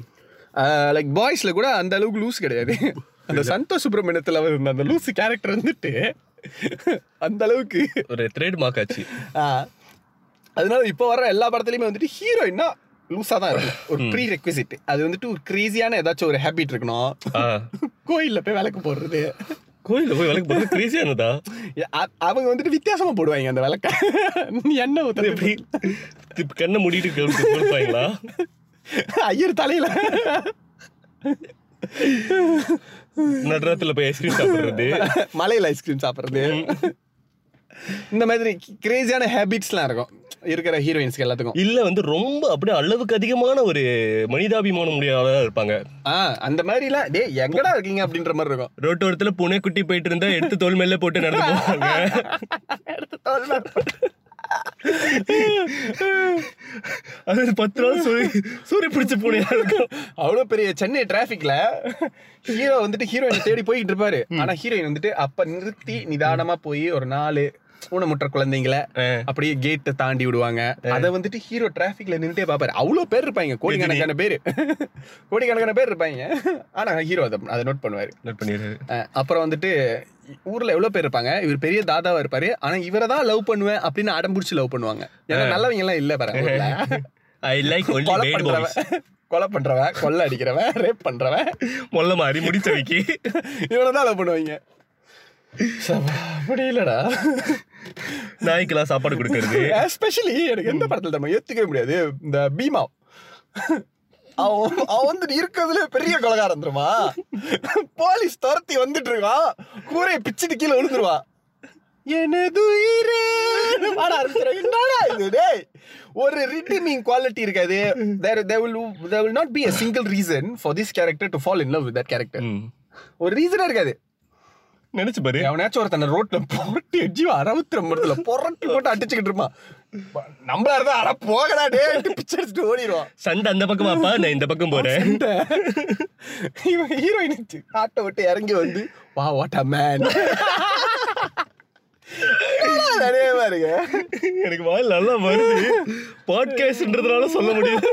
like பாய்ஸ்ல கூட அந்த அளவுக்கு லூஸ் கிடையாது. அந்த சந்தோஷ் சுப்பிரமணியத்துல இருந்த அந்த லூசு கேரக்டர் வந்துட்டு அந்த அளவுக்கு.
ஒரு த்ரெட் மார்க் ஆச்சு
அதனால இப்போ வர்ற எல்லா படத்துலயுமே வந்துட்டு ஹீரோயின்னா லூஸா தான் இருக்கும் ஒரு ப்ரீ ரெக்விசிட் அது வந்துட்டு ஒரு கிரேசியான ஏதாச்சும் ஒரு ஹேபிட் இருக்கணும். கோயில்ல போய் விளக்கு போடுறது.
கோயில்ல போய் விளக்கு போறது கிரேசியானதா
அ- அவங்க வந்துட்டு வித்தியாசமா போடுவாங்க அந்த விளக்க. என்ன ஊத்துறது
எப்படி? கண்ணை மூடிட்டு கொடுப்பாங்களா
ஐயர் தலையில.
நடுராத்துல போய் ஐஸ்கிரீம் சாப்பிடுறது.
மலையில ஐஸ்கிரீம் சாப்பிடுறது. இந்த மாதிரி கிரேசியான ஹேபிட்ஸ்லாம் இருக்கும். இருக்கிற ஹீரோயின்ஸ்க்கு எல்லாத்துக்கும்.
இல்ல வந்து ரொம்ப அப்படியே அளவுக்கு அதிகமான ஒரு மனிதாபிமானம் முடியாத இருப்பாங்க.
ஆ அந்த மாதிரிலாம் டேய் எங்கடா இருக்கீங்க அப்படின்ற மாதிரி இருக்கும்.
ரோட்டோரத்துல பூனை குட்டி போயிட்டு இருந்தா எடுத்து தோல் மேல போட்டு நடந்து போவாங்க. அது பத்து நாள் சூரிய சூரிய பிடிச்ச பூனையா இருக்கும்
அவ்வளவு பெரிய சென்னை டிராபிக்ல ஹீரோ வந்துட்டு ஹீரோயின் தேடி போய்கிட்டு இருப்பாரு. ஆனா ஹீரோயின் வந்துட்டு அப்ப நிறுத்தி நிதானமா போய் ஒரு நாலு ஊனமுற்ற குழந்தைங்கள. அப்படியே கேட்டை தாண்டி விடுவாங்க. அத வந்துட்டு ஹீரோ டிராபிக்ல நின்னுட்டே பாப்பாரு. அவ்வளவு பேர் இருப்பாங்க. கோடிக்கணக்கான பேரு. கோடிக்கணக்கான பேர் இருப்பாங்க. ஆனா ஹீரோ அதை அதை நோட் பண்ணுவாரு.
நோட் பண்ணிடுறது
அஹ் அப்புறம் வந்துட்டு ஊர்ல எவ்வளவு பேர் இருப்பாங்க? இவர் பெரிய தாதாவா இருப்பாரு. ஆனா இவரை தான் லவ் பண்ணுவேன் அப்படின்னு அடம் பிடிச்சி லவ் பண்ணுவாங்க. ஏன்னா நல்லவங்க எல்லாம் இல்ல ஊர்ல.
ஐ லைக் ஒன்லி
கொலை
பேட் பாய்ஸ்
கொலை பண்றவன் கொள்ளை அடிக்கிறவன் ரேப் பண்றவன்.
மொல்ல மாதிரி முடிச்ச வைக்கி.
இவனை தான் லவ் பண்ணுவாங்க. அப்படி இல்லடா.
நாய்க்கெல்லாம் சாப்பாடு கொடுக்கறது.
எஸ்பெஷலி எனக்கு எந்த படத்துல நம்ம ஏத்துக்கவே முடியாது. இந்த பீமா அவன் அவன் வந்து இருக்கிறதுல பெரிய கொலகாரம் தெரியுமா? போலீஸ் துரத்தி வந்துட்டு இருக்கான் கூரையை பிச்சுட்டு கீழே விழுந்துருவான் எனது ஒரு ரிட்டீமிங் குவாலிட்டி இருக்காது. There will there will not be a single reason for this character to fall in love with that character.
ம்.
ஒரு ரீசனே இருக்காது.
நினைச்சு பாரு.
அவனாச்சும் ஒருத்தன ரோட்ல போட்டு எஜ்ஜி அறுபத்தி ஒன்பதுல புரட்டி போட்டு அடிச்சுக்கிட்டு இருப்பான். நம்மளா இருந்தா அட போகடா டே பிச்சை அடிச்சுட்டு ஓடிடுவான்.
சண்டை அந்த பக்கம் வாப்பா நான் இந்த பக்கம் போறேன்.
இவன் ஹீரோயின் ஆட்டை விட்டு இறங்கி வந்து வா வாட் அ மேன் நிறைய பாருங்க.
எனக்கு வாயில் நல்லா வருது. பாட்காஸ்ட்ன்றதுனால சொல்ல முடியுது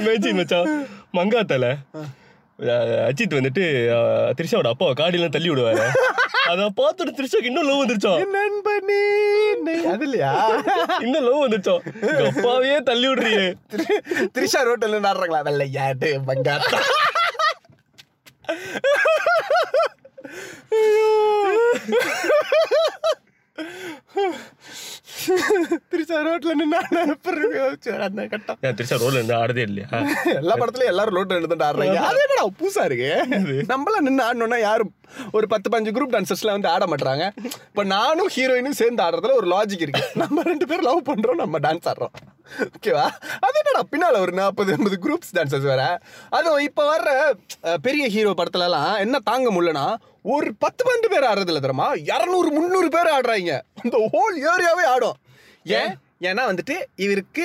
இமேஜின் மச்சான். மங்காத்தால. அஜித் வந்துட்டு த்ரிஷாவோட அப்பாவை காடியெல்லாம் தள்ளி விடுவாரு. அதை பார்த்துட்டு த்ரிஷாக்கு இன்னும் லவ் வந்துருச்சோம்.
நண்பனே அது இல்லையா?
இன்னும் லவ் வந்துருச்சோம். எங்க அப்பாவையே தள்ளி விடுறியே.
த்ரிஷா ரோட்டில் நாடுறாங்களா வெள்ளையாட்டு பங்காத்தா த்ரிஷா ரோட்ல நின்று கட்டம்
த்ரிஷா ரோட்ல இருந்து ஆடுறதே இல்லையா
எல்லா படத்துலயும் எல்லாரும் ரோட்ல நின்று ஆடுறாங்க அது என்னடா பூசா இருக்கு நம்மள நின்று ஆடணும்னா யாரும் ஒரு பத்து பஞ்சு குரூப் டான்சர்ஸ்ல வந்து ஆட மாட்டாங்க இப்ப நானும் ஹீரோயினும் சேர்ந்து ஆடுறதுல ஒரு லாஜிக் இருக்கு நம்ம ரெண்டு பேரும் லவ் பண்றோம் நம்ம டான்ஸ் ஆடுறோம் ஓகேவா அது என்னடா பின்னால் ஒரு நாற்பது எண்பது குரூப்ஸ் டான்சர்ஸ் வேற. அதுவும் இப்போ வர்ற பெரிய ஹீரோ படத்துலலாம் என்ன தாங்க முடியலனா ஒரு பத்து பன்னெண்டு பேர் ஆடுறதுல இல்ல தெரியுமா? இரநூறு முந்நூறு பேர் ஆடுறாங்க. இந்த ஹோல் ஏரியாவே ஆடும். ஏன்? ஏன்னா வந்துட்டு இவருக்கு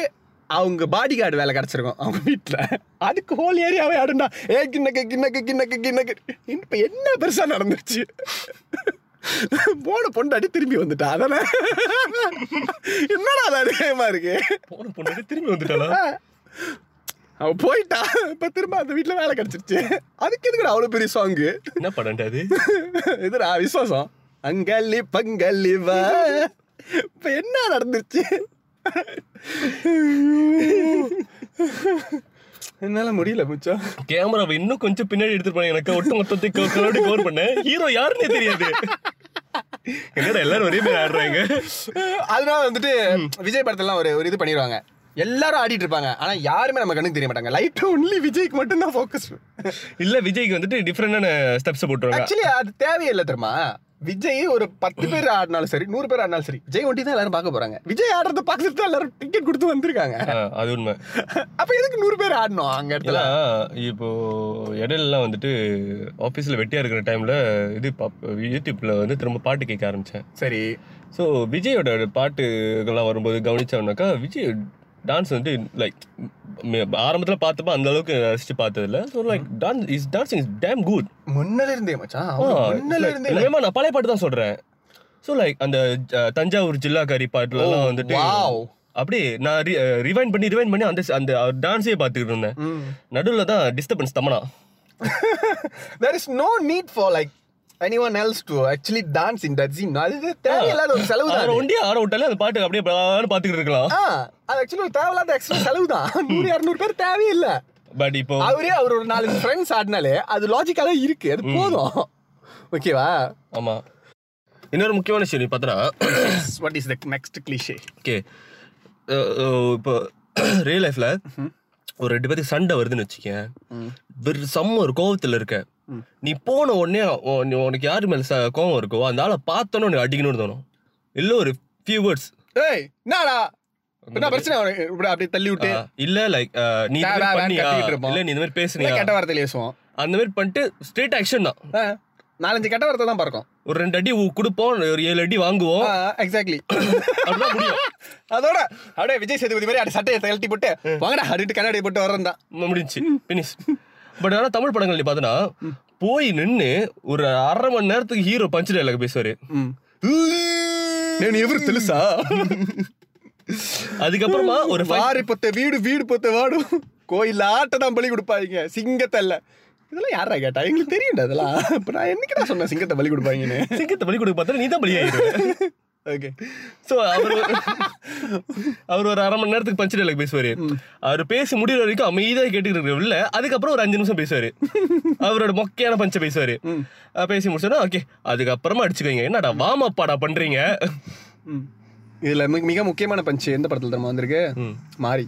அவங்க பாடி கார்டு வேலை கிடச்சிருக்கும் அவங்க வீட்டில் அதுக்கு ஹோல் ஏரியாவே ஆடுண்டா ஏ கிண்ணக்கு கிண்ணக்கு கிண்ணக்கு கிண்ணக்கு. இப்போ என்ன பெருசாக நடந்துச்சு போன பொண்டாடி திரும்பி வந்துட்டா அதானே? என்னடா அது அதிகமா இருக்கு?
போன பொண்ணு திரும்பி வந்துட்டாளா?
அவ போயிட்டா இப்ப திரும்ப அந்த வீட்டுல வேலை கிடைச்சிருச்சு. அதுக்கு எதுக்குடா அவ்வளவு பெரிய சாங்கு
என்ன படம்டா அது?
இதுடா விசுவாசம்? அங்கல்லி பங்கல்லி வா. இப்ப என்ன நடந்துச்சு என்னால முடியல முச்சம்
கேமராவை இன்னும் கொஞ்சம் பின்னாடி எடுத்துட்டு போனேன் எனக்கு ஒட்டு மொத்தத்தை கலோடி கவர் பண்ணேன் ஹீரோ யாருன்னே தெரியாது. என்னடா எல்லாரும் ஒரே மாதிரி ஆடுறாங்க.
அதனால வந்துட்டு விஜய் படத்துலாம் ஒரு ஒரு இது பண்ணிடுவாங்க. எல்லாரும் ஆடிட்டு இருப்பாங்க. ஆனா யாருமே நம்ம கண்ணுக்கு தெரிய மாட்டாங்க. லைட் ஒன்லி விஜய்க்கு மட்டும் தான் ஃபோக்கஸ்
இல்ல விஜய்க்கு வந்துட்டு டிஃப்ரெண்டான ஸ்டெப்ஸ் போட்டுருவாங்க.
ஆக்சுவலி அது தேவையில்லை தெரியுமா? விஜய் ஒரு பத்து பேர் ஆடினாலும் சரி நூறு பேர் ஆடினாலும் சரி விஜய் ஒண்டி தான் எல்லாரும் பார்க்க போறாங்க. விஜய் ஆடுறத பார்க்கறது தான் எல்லாரும் டிக்கெட் கொடுத்து வந்திருக்காங்க.
அது உண்மை.
அப்ப எதுக்கு நூறு பேர் ஆடணும் அங்க இடத்துல?
இப்போ இடையிலலாம் வந்துட்டு ஆஃபீஸில் வெட்டியாக இருக்கிற டைமில் இது பாப் யூடியூப்பில் வந்து திரும்ப பாட்டு கேட்க ஆரம்பித்தேன்
சரி.
ஸோ விஜயோட பாட்டுகள்லாம் வரும்போது கவனிச்சோம்னாக்கா விஜய் டான்ஸ் வந்து லைக் ஆரம்பத்தில் பார்த்தப்ப அந்த அளவுக்கு ரசிச்சு பார்த்ததில்ல. So like dance is dancing is damn good
முன்னல இருந்தே மச்சான். முன்னல இருந்தே
நான் பழைய பாட்டு தான் சொல்கிறேன் ஸோ லைக் அந்த தஞ்சாவூர் ஜில்லாக்காரி பாட்டுலலாம் வந்துட்டு
wow.
அப்படியே நான் ரிவைண்ட் பண்ணி ரிவைண்ட் பண்ணி அந்த அந்த டான்ஸே பார்த்துக்கிட்டு இருந்தேன். நடுவில் தான் disturbance Tamannaah.
There is no need for like anyone else to actually dance in that scene? அது தேவையில்லாத ஒரு செலவு தான்
ஒண்டியே ஆட விட்டாலே அந்த பாட்டு அப்படியே பிளான்னு பார்த்துக்கிட்டு இருக்கலாம்.
அது ஆக்சுவலி ஒரு தேவையில்லாத எக்ஸ்ட்ரா செலவு தான். நூறு இரநூறு பேர் தேவையில்லை.
பட் இப்போ
அவரே அவர் ஒரு நாலு ஃப்ரெண்ட்ஸ் ஆடினாலே அது லாஜிக்காக இருக்கு. அது போதும். ஓகேவா
ஆமா. இன்னொரு முக்கியமான விஷயம் நீ பார்த்தனா
what is the next cliche
okay இப்போ ரியல் லைஃப்ல ஒரு ரெண்டு பேருக்கு சண்டை வருதுன்னு வச்சுக்கேன் செம்ம ஒரு கோவத்துல இருக்க நீ போன உடனே உனக்கு யாரு மேல கோவம் இருக்கோ அந்த ஆளை பார்த்தோன்னே உனக்கு அடிக்கணும்னு தோணும். இல்ல ஒரு ஃபியூ வேர்ட்ஸ்
ஏய் என்னடா? என்ன பிரச்சனை? அப்படியே தள்ளி விட்டு.
இல்ல லைக் நீ. இல்ல நீ இந்த மாதிரி பேசுனியா?
கெட்ட வார்த்தையில பேசுவோம்.
அந்த மாதிரி பண்ணிட்டு ஸ்ட்ரெயிட் ஆக்ஷன் தான்.
நாலஞ்சு கெட்ட வார்த்தை தான் பார்க்கும்
ஒரு ரெண்டு அடி கொடுப்போம் ஒரு ஏழு அடி வாங்குவோம்.
எக்ஸாக்ட்லி அதோட அப்படியே விஜய் சேதுபதி மாதிரி அப்படியே சட்டையை தகழ்த்தி போட்டு வாங்கடா அப்படின்ட்டு கண்ணாடி போட்டு வரேன் தான்
ம- முடிஞ்சுச்சு. பினிஷ் பட் ஆனா தமிழ் படங்கள் நீ பார்த்தனா போய் நின்னு ஒரு அரை மணி நேரத்துக்கு ஹீரோ பஞ்சு டைலாக் பேசுவாரு
నేను ఎవరు తెలుసా
அதுக்கப்புறமா ஒரு fight-
வாரி பொத்த வீடு வீடு பொத்த வாடு கோயில் ஆட்ட தான் பலி கொடுப்பாங்க சிங்கத்தை இல்ல இதெல்லாம் யாரா கேட்டா எங்களுக்கு தெரியும்டா அதெல்லாம் இப்ப நான் என்னைக்குடா சொன்னேன் சிங்கத்தை பலி கொடுப்பாங்கன்னு
சிங்கத்தை பலி கொடுக்க பார்த்தா நீ தான் பலியாயிரு
ஓகே
சோ அவர் அவர் ஒரு அரை மணி நேரத்துக்கு பஞ்சு டைலாக் பேசுவாரு. அவர் பேசி முடிகிற வரைக்கும் அமைதியா கேட்டுக்கிட்டு இருக்க இல்ல அதுக்கப்புறம் ஒரு அஞ்சு நிமிஷம் பேசுவாரு. அவரோட மொக்கையான பஞ்ச பேசுவாரு. பேசி முடிச்சோன்னா ஓகே அதுக்கப்புறமா அடிச்சுக்கோங்க. என்னடா வாமப்பாடா பண்றீங்க?
இதுல மிக மிக முக்கியமான பஞ்சு எந்த படத்துல தெரியுமா வந்திருக்கு? மாறி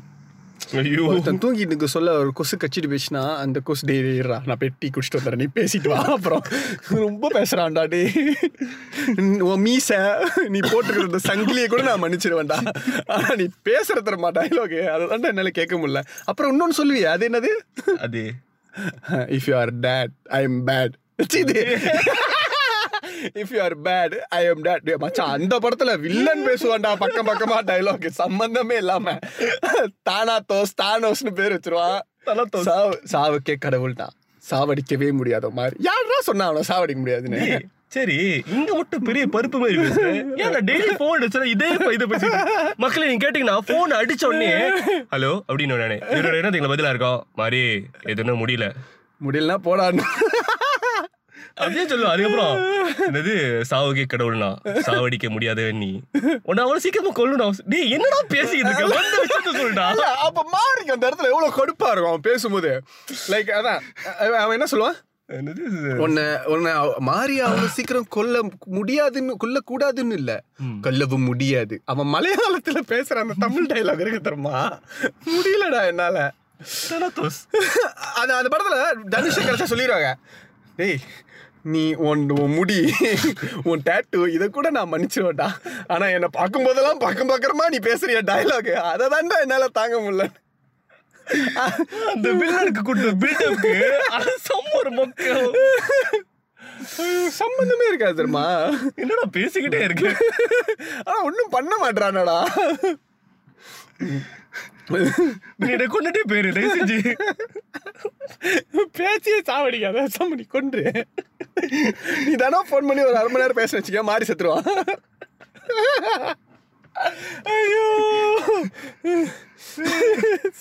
ஐயோ
ஒருத்தன் தூங்கிட்டு இருக்க சொல்ல ஒரு கொசு கச்சிட்டு பேசினா அந்த கொசு டேரா நான் பெட்டி குடிச்சிட்டு வந்துடுறேன் நீ பேசிட்டு வா அப்புறம் ரொம்ப பேசுறான்டா டே உன் மீச நீ போட்டுக்கிற சங்கிலியை கூட நான் மன்னிச்சிருவேன்டா ஆனா நீ பேசுற தரமா டைலாக் அதான் என்னால கேட்க முடியல அப்புறம் இன்னொன்னு சொல்லுவியே அது என்னது
அது
if you are dead I am bad இது if you are bad I am dead மச்சான் அந்த படத்துல வில்லன் பேசுவான்டா பக்கம் பக்கமா டைலாக் சம்பந்தமே இல்லாம. தானாத்தோஸ் தானோஸ்னு பேர் வச்சிருவான். சாவு சாவுக்கே கடவுள்டா. சாவடிக்கவே முடியாத மாதிரி. யாரா சொன்னா அவனை சாவடிக்க முடியாதுன்னு?
சரி இங்க மட்டும் பெரிய பருப்பு மாதிரி பேசுற ஏன் டெய்லி போன் அடிச்சா இதே இதை பேசி. மக்களே நீங்க கேட்டீங்கன்னா போன் அடிச்ச உடனே ஹலோ அப்படின்னு நானே இவரோட என்ன தெரியுங்களா பதிலா இருக்கும்? மாதிரி எதுவும் முடியல.
முடியலனா போடான்னு
அப்படியே சொல்லுவோம் அதுக்கப்புறம் என்னது? சாவுக்கே கடவுள்னா சாவடிக்க முடியாத நீ. உன்னை அவ்வளவு சீக்கிரமா கொல்லணும் டேய் என்னடா பேசிக்கிட்டு இருக்க? வந்த விஷயத்த சொல்லுடா.
அப்ப மாறிக்கு அந்த இடத்துல எவ்வளவு கடுப்பா இருக்கும் அவன் பேசும்போது. லைக் அதான். அவன் அவன் என்ன சொல்லுவான்?
என்னது
உன்னை உன்னை மாறி அவ்வளவு சீக்கிரம் கொல்ல முடியாதுன்னு கொல்ல கூடாதுன்னு இல்ல கொல்லவும் முடியாது. அவன் மலையாளத்துல பேசுற அந்த தமிழ் டைலாக் இருக்கு தெரியுமா? முடியலடா என்னால. அது அந்த படத்துல தனுஷ் கடைசியா சொல்லிடுவாங்க. டேய் நீ உன் உன் முடி உன் டேட்டு இதை கூட நான் மன்னிச்சிருவேன்டா. ஆனா என்னை பார்க்கும் போதெல்லாம் பக்கம் பக்கமா நீ பேசுறிய டைலாக் அதை தான்டா என்னால தாங்க முடியல.
அந்த வில்லனுக்கு கொடுத்த பில்டப்க்கு அது செம்ம ஒரு மொக்கம்
சம்பந்தமே இருக்காது தெரியுமா?
என்னடா பேசிக்கிட்டே இருக்கு?
ஆனா ஒண்ணும் பண்ண மாட்டானடா
என்னை கொண்டுட்டே போயிரு தயவு செஞ்சு.
பேச்சியே சாவடிக்காத சம்மடி கொன்று. நீ தானே ஃபோன் பண்ணி ஒரு அரை மணி நேரம் பேச வச்சுக்க மாறி செத்துருவான். ஐயோ.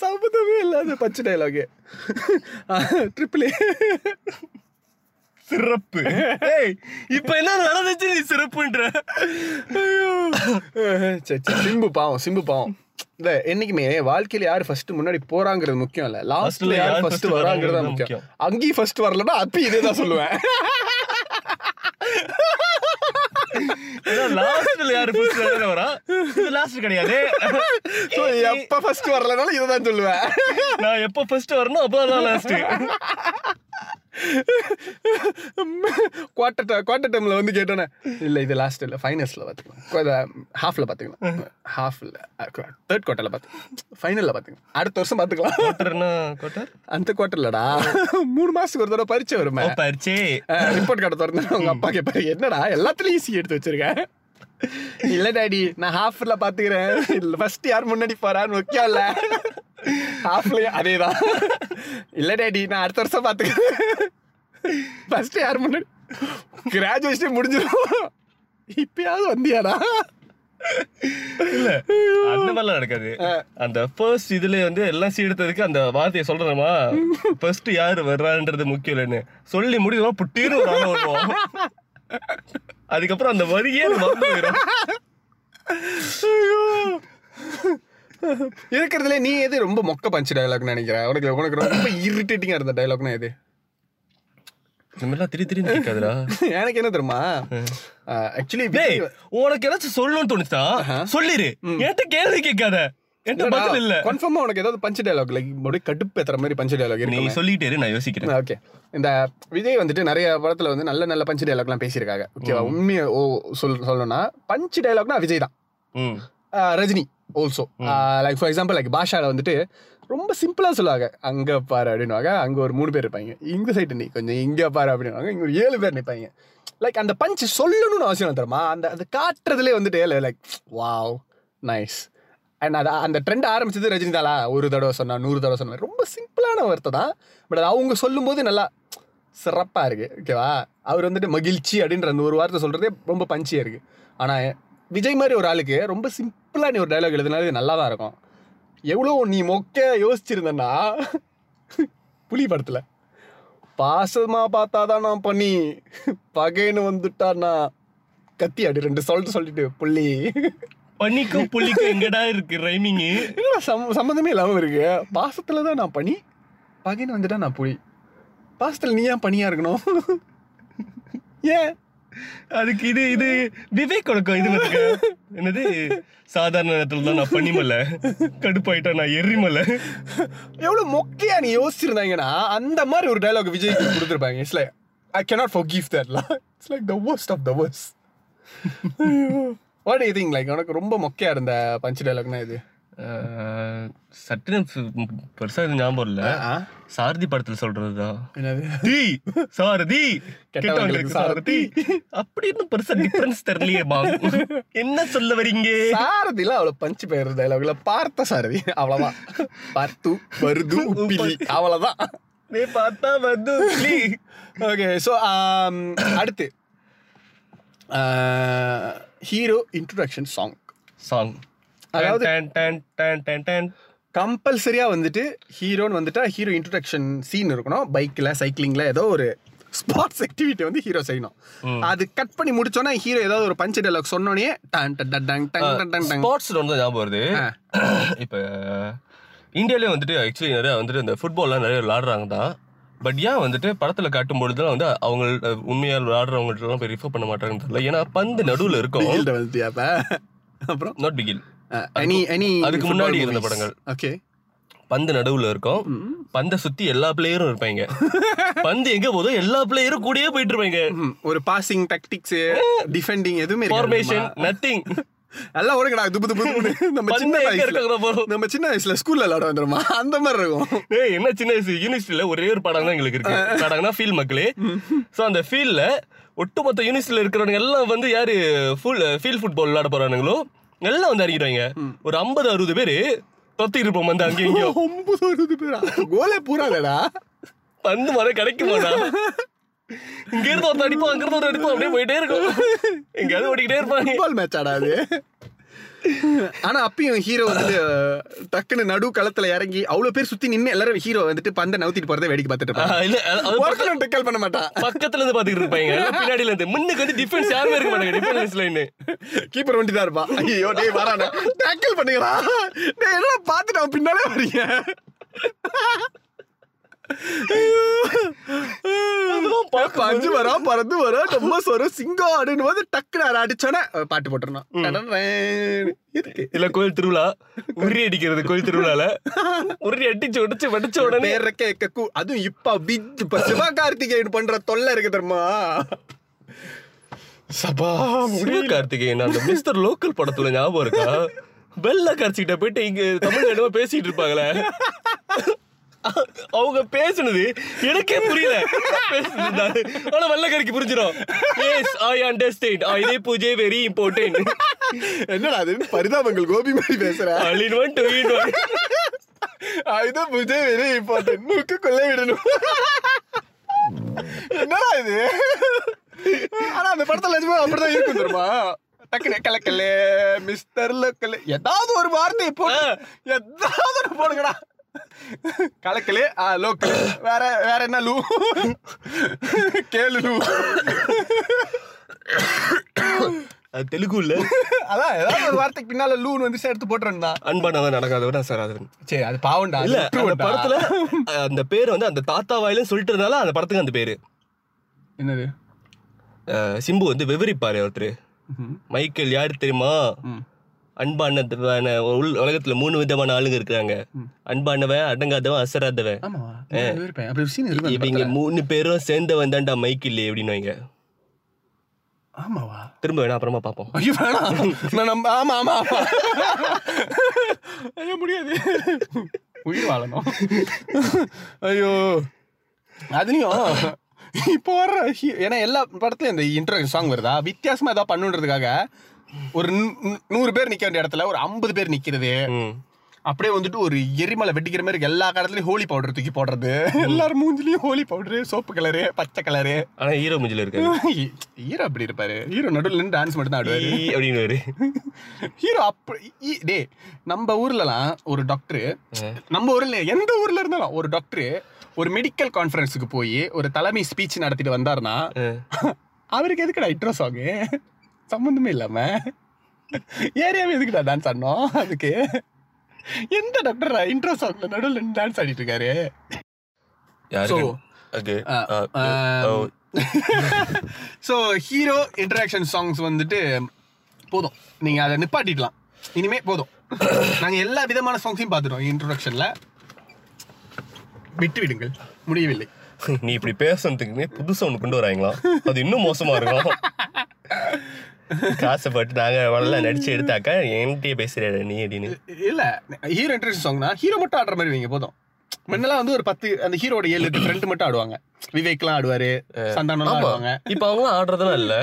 சம்மந்தமே இல்லாத பச்சை டைலாகு ட்ரிபிள்
சிறப்பு. இப்ப என்ன நடந்துச்சு நீ சிறப்புன்ற?
ஐயோ. சிம்பு பாவம் சிம்பு பாவம். இல்ல என்னைக்குமே வாழ்க்கையில யாரு ஃபர்ஸ்ட் முன்னாடி போறாங்கிறது முக்கியம் இல்ல. லாஸ்ட்ல யார் ஃபர்ஸ்ட் வராங்கிறது தான் முக்கியம். அங்கேயும் ஃபர்ஸ்ட் வரலன்னா அப்பயும் இதே தான் சொல்லுவேன்.
லாஸ்ட்ல யாரு ஃபர்ஸ்ட் வரா இது லாஸ்ட் கிடையாது.
So, எப்ப ஃபர்ஸ்ட் வரலனாலும் இதை தான் சொல்லுவேன்.
நான் எப்ப ஃபர்ஸ்ட் வரணும் அப்பதான் லாஸ்ட்
குவார்டர் குவார்டர் டைம்ல வந்து கேட்டோன்னே இல்ல இது லாஸ்ட் இல்ல ஃபைனல்ஸ்ல பாத்துக்கலாம். ஹாஃப்ல பாத்துக்கலாம். ஹாஃப்ல தேர்ட் குவார்டர்ல பாத்துக்கலாம். ஃபைனல்ல பாத்துக்கலாம். அடுத்த வருஷம்
குவார்டர்னா குவார்டர்
அந்த குவார்டர்லடா மூணு மாசத்துக்கு ஒரு தடவை பரிச்சை வருமே.
ஓ பரிச்சே.
ரிப்போர்ட் கார்டு திறந்து உங்க அப்பா கேட்பாரு என்னடா எல்லாத்துலயும் ஈஸி எடுத்து வச்சிருக்கேன் இல்ல டாடி நான் ஹாஃப்ல பாத்துக்கிறேன். இல்ல ஃபர்ஸ்ட் யார் முன்னாடி போறான்னு முக்கியம் இல்ல ஹாஃப்லயும் அதேதான். இல்ல டாடி நான் அடுத்த வருஷம் பாத்துக்கிறேன். ஃபர்ஸ்ட் யார் முன்னாடி? கிராஜுவேஷன் முடிஞ்சிடும் இப்பயாவது வந்தியாடா?
இல்ல அந்த மாதிரிலாம் நடக்காது. அந்த ஃபர்ஸ்ட் இதுல வந்து எல்லாம் சீ எடுத்ததுக்கு அந்த வார்த்தையை சொல்றோமா ஃபர்ஸ்ட் யாரு வர்றான்றது முக்கியம் இல்லைன்னு. சொல்லி முடியும் ஆளை வருவோம். அதுக்கப்புறம் அந்த வரியே
இருக்கிறதுல நீ எது ரொம்ப மொக்க பஞ்சு டயலாக்னு நினைக்கிற? உனக்கு உனக்கு ரொம்ப இரிட்டேட்டிங்கா இருந்த டயலாக்னா எது?
இந்த மாதிரிலாம் திடீர் திடீர்னு கேட்காதுடா.
எனக்கு என்ன தெரியுமா? ஆக்சுவலி
உனக்கு ஏதாச்சும் சொல்லணும்னு தோணுச்சா சொல்லிரு. என்கிட்ட கேள்வி கேட்காத. இல்ல.
கன்ஃபார்மா உனக்கு ஏதாவது பஞ்சு டயலாக் லைக் அப்படியே கடுப்பு ஏத்துற மாதிரி பஞ்சு டயலாக்
நீ சொல்லிட்டே நான் யோசிக்கிறேன்.
ஓகே இந்த விஜய் வந்துட்டு நிறைய படத்துல வந்து நல்ல நல்ல பஞ்சு டயலாக்லாம் பேசியிருக்காங்க. ஓகேவா உண்மையை ஓ சொல் சொல்லணும்னா பஞ்சு டயலாக்னா விஜய் தான். Rajini also like for example like பாஷால வந்துட்டு ரொம்ப சிம்பிளா சொல்லுவாங்க. அங்க பாரு அப்படின்னுவாங்க. அங்க ஒரு மூணு பேர் இருப்பாங்க. இந்த சைடு நீ கொஞ்சம் இங்க பாரு அப்படின்னுவாங்க. இங்க ஒரு ஏழு பேர் நிற்பாங்க லைக் அந்த பஞ்ச் சொல்லணும்னு அவசியம் தெரியுமா? அந்த அது காட்டுறதுலே வந்துட்டு லைக் வாவ் நைஸ் அண்ட் அது அந்த ட்ரெண்ட் ஆரம்பிச்சது ரஜினிதாலா. ஒரு தடவை சொன்னா நூறு தடவை சொன்னா ரொம்ப சிம்பிளான வார்த்தை தான். பட் அது அவங்க சொல்லும்போது நல்லா சிறப்பாக இருக்குது ஓகேவா அவர் வந்துட்டு மகிழ்ச்சி அப்படின்ற அந்த ஒரு வார்த்தை சொல்கிறதே ரொம்ப பஞ்சியாக இருக்குது ஆனால் விஜய் மாதிரி ஒரு ஆளுக்கு ரொம்ப சிம்பிளாக நீ ஒரு டைலாக் எழுதினாலே நல்லா தான் இருக்கும். எவ்வளோ நீ மொக்க யோசிச்சிருந்தன்னா புலி படத்தில். பாசமாக பார்த்தா தான் நான் பண்ணி பகைன்னு வந்துட்டான்னா கத்தி அடி ரெண்டு சொல்லிட்டு சொல்லிட்டு புள்ளி.
பனிக்கும் புள்ளிக்கும் எங்கடா இருக்கு ரைமிங்
இல்ல சம் சம்மந்தமே இல்லாம இருக்கு பாசத்துல தான் நான் பனி பகைன்னு வந்துட்டா நான் புலி பாசத்துல நீ ஏன் பனியா இருக்கணும்? ஏன்?
அதுக்கு இது இது விவேக் கொடுக்கும் இது. என்னது? சாதாரண நேரத்துல தான் நான் பனிமலை கடுப்பாயிட்டா நான் எரிமலை
எவ்வளவு மொக்கையா நீ யோசிச்சிருந்தாங்கன்னா அந்த மாதிரி ஒரு டயலாக் விஜய் கொடுத்துருப்பாங்க. It's like I cannot forgive தட்லாம் it's like the worst of the worst. What you think like உனக்கு ரொம்ப மொக்கையா இருந்த பஞ்ச் டயலாக்னா இது
சட்டுன்னு பெருசா இது ஞாபகம் இல்ல. சாரதி படத்துல சொல்றதுதான். தீ சாரதி.
கெட்டவங்களுக்கு
சாரதி. அப்படின்னு பெருசா டிஃபரன்ஸ் தெரியலையே பாம் என்ன சொல்ல வரீங்க?
சாரதில அவ்வளவு பஞ்சு பெயர் டயலாக்ல பார்த்த சாரதி. அவ்வளவுதான் பார்த்து வருது உப்பிலி. அவ்வளவுதான்.
நீ பார்த்தா வந்து
ஓகே ஸோ அடுத்து. ஹீரோ இன்ட்ரடக்ஷன் சாங்
சாங்
அதாவது கம்பல்சரியாக வந்துட்டு ஹீரோன்னு வந்துட்டா ஹீரோ இன்ட்ரடக்ஷன் சீன் இருக்கணும். பைக்கில் சைக்கிளிங்கில் ஏதோ ஒரு ஸ்போர்ட்ஸ் ஆக்டிவிட்டி வந்து ஹீரோ செய்யணும். அது கட் பண்ணி முடிச்சோன்னா ஹீரோ ஏதாவது ஒரு பஞ்ச் டெலாக் சொன்னோடனே டன் டன் டன் டன் டன்
ஸ்போர்ட்ஸ் வந்து ஞாபகம் வருது. இப்போ இந்தியாவிலே வந்துட்டு ஆக்சுவலி நிறையா வந்துட்டு இந்த ஃபுட்பால்லாம் நிறைய விளாடுறாங்க தான் பட் ஏன் வந்துட்டு படத்துல காட்டும் பொழுதுலாம் வந்து அவங்க உண்மையா விளாடுறவங்கள்ட்ட எல்லாம் போய் ரிஃபர் பண்ண மாட்டாங்கன்னு தெரியல. ஏன்னா பந்து நடுவுல இருக்கும்.
அப்புறம்?
நாட் பிகில் அதுக்கு முன்னாடி இருந்த படங்கள்.
ஓகே
பந்து நடுவுல இருக்கும். பந்தை சுத்தி எல்லா பிளேயரும் இருப்பாங்க. பந்து எங்க போதோ எல்லா பிளேயரும் கூடயே போயிட்டு இருப்பாங்க.
ஒரு பாசிங் டாக்டிக்ஸ் டிஃபெண்டிங் எதுவுமே
ஃபார்மேஷன்? நத்திங்
எல்லாம் ஓடுங்கடா துப்பு துப்பு. நம்ம சின்ன வயசுல. நம்ம சின்ன வயசுல ஸ்கூல்ல விளையாட வந்துருமா அந்த மாதிரி இருக்கும்.
ஏய் என்ன சின்ன வயசு? யூனிவர்சிட்டியில ஒரே ஒரு படம் தான் எங்களுக்கு இருக்கு. படம்னா ஃபீல் மக்களே. சோ அந்த ஃபீல்ட்ல ஒட்டுமொத்த யூனிவர்சிட்டியில இருக்கிறவங்க எல்லாம் வந்து யாரு ஃபுல் ஃபீல் ஃபுட்பால் விளையாட போறானுங்களோ எல்லாம் வந்து இறங்கிடுவாங்க ஒரு ஐம்பது அறுபது பேரு தொத்தி இருப்போம் வந்து அங்கேயும்
ஒன்பது அறுபது பேரா? கோலே பூராதடா.
பந்து மரம் கிடைக்குமாடா? இங்க இருந்து ஒருத்தர் அடிப்போம் அங்க இருந்து ஒரு அடிப்போம் அப்படியே போயிட்டே இருக்கும். எங்கேயாவது ஓடிக்கிட்டே இருப்பாங்க.
ஃபுட்பால் மேட்ச் ஆடா அது. ஆனா அப்பயும் ஹீரோ வந்து டக்குன்னு நடு களத்துல இறங்கி அவ்வளவு பேர் சுத்தி நின்னு எல்லாரும் ஹீரோ வந்துட்டு பந்தை நவுத்திட்டு போறதை வேடிக்கை பார்த்துட்டு டெக்கல் பண்ண மாட்டான்.
பக்கத்துல இருந்து பாத்துக்கிட்டு இருப்பாங்க. பின்னாடில இருந்து. முன்னுக்கு வந்து டிஃபென்ஸ் யாருமே இருக்க மாட்டாங்க. டிஃபென்ஸ் லைன்
கீப்பர் வண்டி தான் இருப்பான். ஐயோ டேய் வரானே டேக்கிள் பண்ணுங்களா டேய் என்ன பார்த்துட்டு அவன் பின்னாலே வரீங்க? பஞ்சு வரா பறந்து வரா நம்ம சொர சிங்கம் அப்படின்னு போது டக்குனு அதை அடிச்சோன்னே பாட்டு டடடடேன். எதுக்கு
இல்ல கோயில் திருவிழா. உரி அடிக்கிறது கோயில் திருவிழால. உரி அடிச்சு உடைச்சு வடிச்ச உடனே.
கேட்க கூ அதுவும் இப்ப பிஜ் இப்ப சிவகார்த்திகேயன் பண்ற தொல்லை இருக்கு தெரியுமா? சபா
சிவகார்த்திகேயன் அந்த மிஸ்டர் லோக்கல் படத்துல ஞாபகம் இருக்கா? பெல்ல கரைச்சிக்கிட்ட போயிட்டு இங்க தமிழ் என்னமோ பேசிட்டு இருப்பாங்களே. அவங்க பேசுனது எனக்கே புரியல. ஆனா வெள்ளக்காரிக்கு புரிஞ்சிடும் எஸ் ஐ அண்டர்ஸ்டாண்ட் இதே பூஜை வெரி இம்பார்ட்டன்ட்
என்னடா அது? பரிதாபங்கள் கோபி மாதிரி பேசுற.
All in one two in
one Ayudha Puja very important மூக்கு கொள்ளை விடணும். என்னடா இது? ஆனா அந்த படத்துல நிஜமா அப்படிதான் இருக்கும் தெரியுமா? டக்குனு கலக்கல்ல மிஸ்டர் லோக்கல். ஏதாவது ஒரு வார்த்தை போ ஏதாவது ஒரு போடுங்கடா. கலக்கலே ஆ லோக்கல். வேற வேற என்ன லூ? கேளு லூ.
அது தெலுங்கு இல்ல.
அதான் ஏதாவது ஒரு வார்த்தைக்கு பின்னால லூன்னு வந்து எடுத்து போட்டுருந்தா
அன்பானவன் நடக்காதவன் சார் அது.
சரி அது பாவம்டா
இல்ல அந்த. படத்துல அந்த பேர் வந்து அந்த தாத்தா வாயிலும் சொல்லிட்டு இருந்தாலும் அந்த படத்துக்கு அந்த பேரு.
என்னது?
சிம்பு வந்து விவரிப்பாரு ஒருத்தர். மைக்கேல் யாரு தெரியுமா?
ம்.
அன்பானவன உள் உலகத்துல மூணு விதமான ஆளுங்க இருக்காங்க அன்பானவன் அடங்காதவன் அசராதவன். இவங்க
படத்துல.
மூணு பேரும் சேர்ந்தவன் தான்டா மைக்கேல் அப்படின்னு வைங்க.
ஆமாவா?
திரும்ப வேணா அப்புறமா பாப்போம்
ஐயோ வேணாம். நான் நம்ப ஆமா ஆமா. ஆமா ஐயோ முடியாது. உயிர் வாழணும். ஐயோ. அதுலயும் இப்போ வர்ற ஏன்னா எல்லா படத்துலயும் இந்த இன்ட்ரோ சாங் வருதா? வித்தியாசமா ஏதாவது பண்ணுன்றதுக்காக ஒரு நூறு பேர் நிக்க வேண்டிய இடத்துல ஒரு ஐம்பது பேர் நிக்கிறது. அப்படியே வந்துட்டு ஒரு எரிமலை வெட்டிக்கிற மாதிரி எல்லா கடத்துலயும் ஹோலி பவுடர் தூக்கி போடுறது. எல்லாரும் மூஞ்சிலையும் ஹோலி பவுடரு சோப்பு கலரு பச்சை கலரு.
ஆனா ஹீரோ முஞ்சில இருக்காரு.
ஹீரோ அப்படி இருப்பாரு. ஹீரோ நடுவில் நின்று டான்ஸ் மட்டும் தான் ஆடுவாரு
அப்படின்னு
ஹீரோ அப்படி டே நம்ம ஊர்லலாம் ஒரு டாக்டர் நம்ம ஊர்ல எந்த ஊர்ல இருந்தாலும் ஒரு டாக்டர் ஒரு மெடிக்கல் கான்ஃபரன்ஸுக்கு போய் ஒரு தலைமை ஸ்பீச் நடத்திட்டு வந்தாருன்னா அவருக்கு எதுக்குடா இன்ட்ரோ சாங் சம்மந்தமே இல்லாம. ஏரியாவே எதுக்குடா டான்ஸ் ஆடணும்? அதுக்கு. எந்த டாக்டர் இன்ட்ரோ சாங்ல நடுவில் டான்ஸ் ஆடிட்டு இருக்காரு? ஸோ ஹீரோ இன்டராக்ஷன் சாங்ஸ் வந்துட்டு போதும். நீங்க அதை நிப்பாட்டிடலாம். இனிமே போதும். நாங்க எல்லா விதமான சாங்ஸையும் பார்த்துட்டோம் இன்ட்ரோடக்ஷன்ல விட்டு விடுங்கள் முடியவில்லை.
நீ இப்படி பேசுறதுக்குன்னே புதுசா ஒண்ணு கொண்டு வராங்களா? அது இன்னும் மோசமா இருக்கும். காசைப்பட்டு நாங்க வளல நடிச்சு எடுத்தாக்கா என்கிட்டயே பேசுற நீ அப்படின்னு.
இல்ல ஹீரோ இன்ட்ரடக்ஷன் சாங்னா ஹீரோ மட்டும் ஆடுற மாதிரி வைங்க போதும். முன்னெல்லாம் வந்து ஒரு பத்து அந்த ஹீரோட ஏழு எட்டு ஃப்ரெண்ட் மட்டும் ஆடுவாங்க. விவேக்லாம் ஆடுவாரு சந்தானம் ஆடுவாங்க.
இப்ப அவங்க ஆடுறதெல்லாம் இல்ல.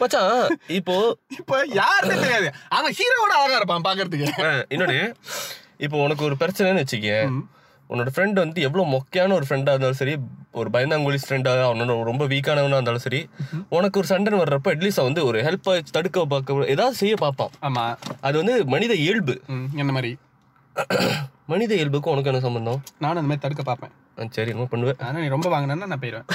மச்சான் இப்போ
இப்ப யாருமே தெரியாது. அவன் ஹீரோவோட அழகா இருப்பான் பாக்குறதுக்கு
இன்னொன்னு இப்போ உனக்கு ஒரு பிரச்சனைன்னு வச்சுக்க உன்னோட ஃப்ரெண்ட் வந்து எவ்வளவு மொக்கையான ஒரு ஃப்ரெண்டா இருந்தாலும் சரி ஒரு பயந்தாங்குழி ஃப்ரெண்டா அவனோட ரொம்ப வீக்கானவனா இருந்தாலும் சரி உனக்கு ஒரு சண்டைன்னு வர்றப்ப அட்லீஸ்ட் வந்து ஒரு ஹெல்ப் தடுக்க பார்க்க ஏதாவது செய்ய பார்ப்பான்.
ஆமா.
அது வந்து மனித இயல்பு.
என்ன மாதிரி.
மனித இயல்புக்கும் உனக்கு என்ன சம்பந்தம்?
நானும் அந்த மாதிரி தடுக்க பார்ப்பேன்.
சரி என்ன பண்ணுவேன்
ஆனா நீ ரொம்ப வாங்கினா நான் போயிடுவேன்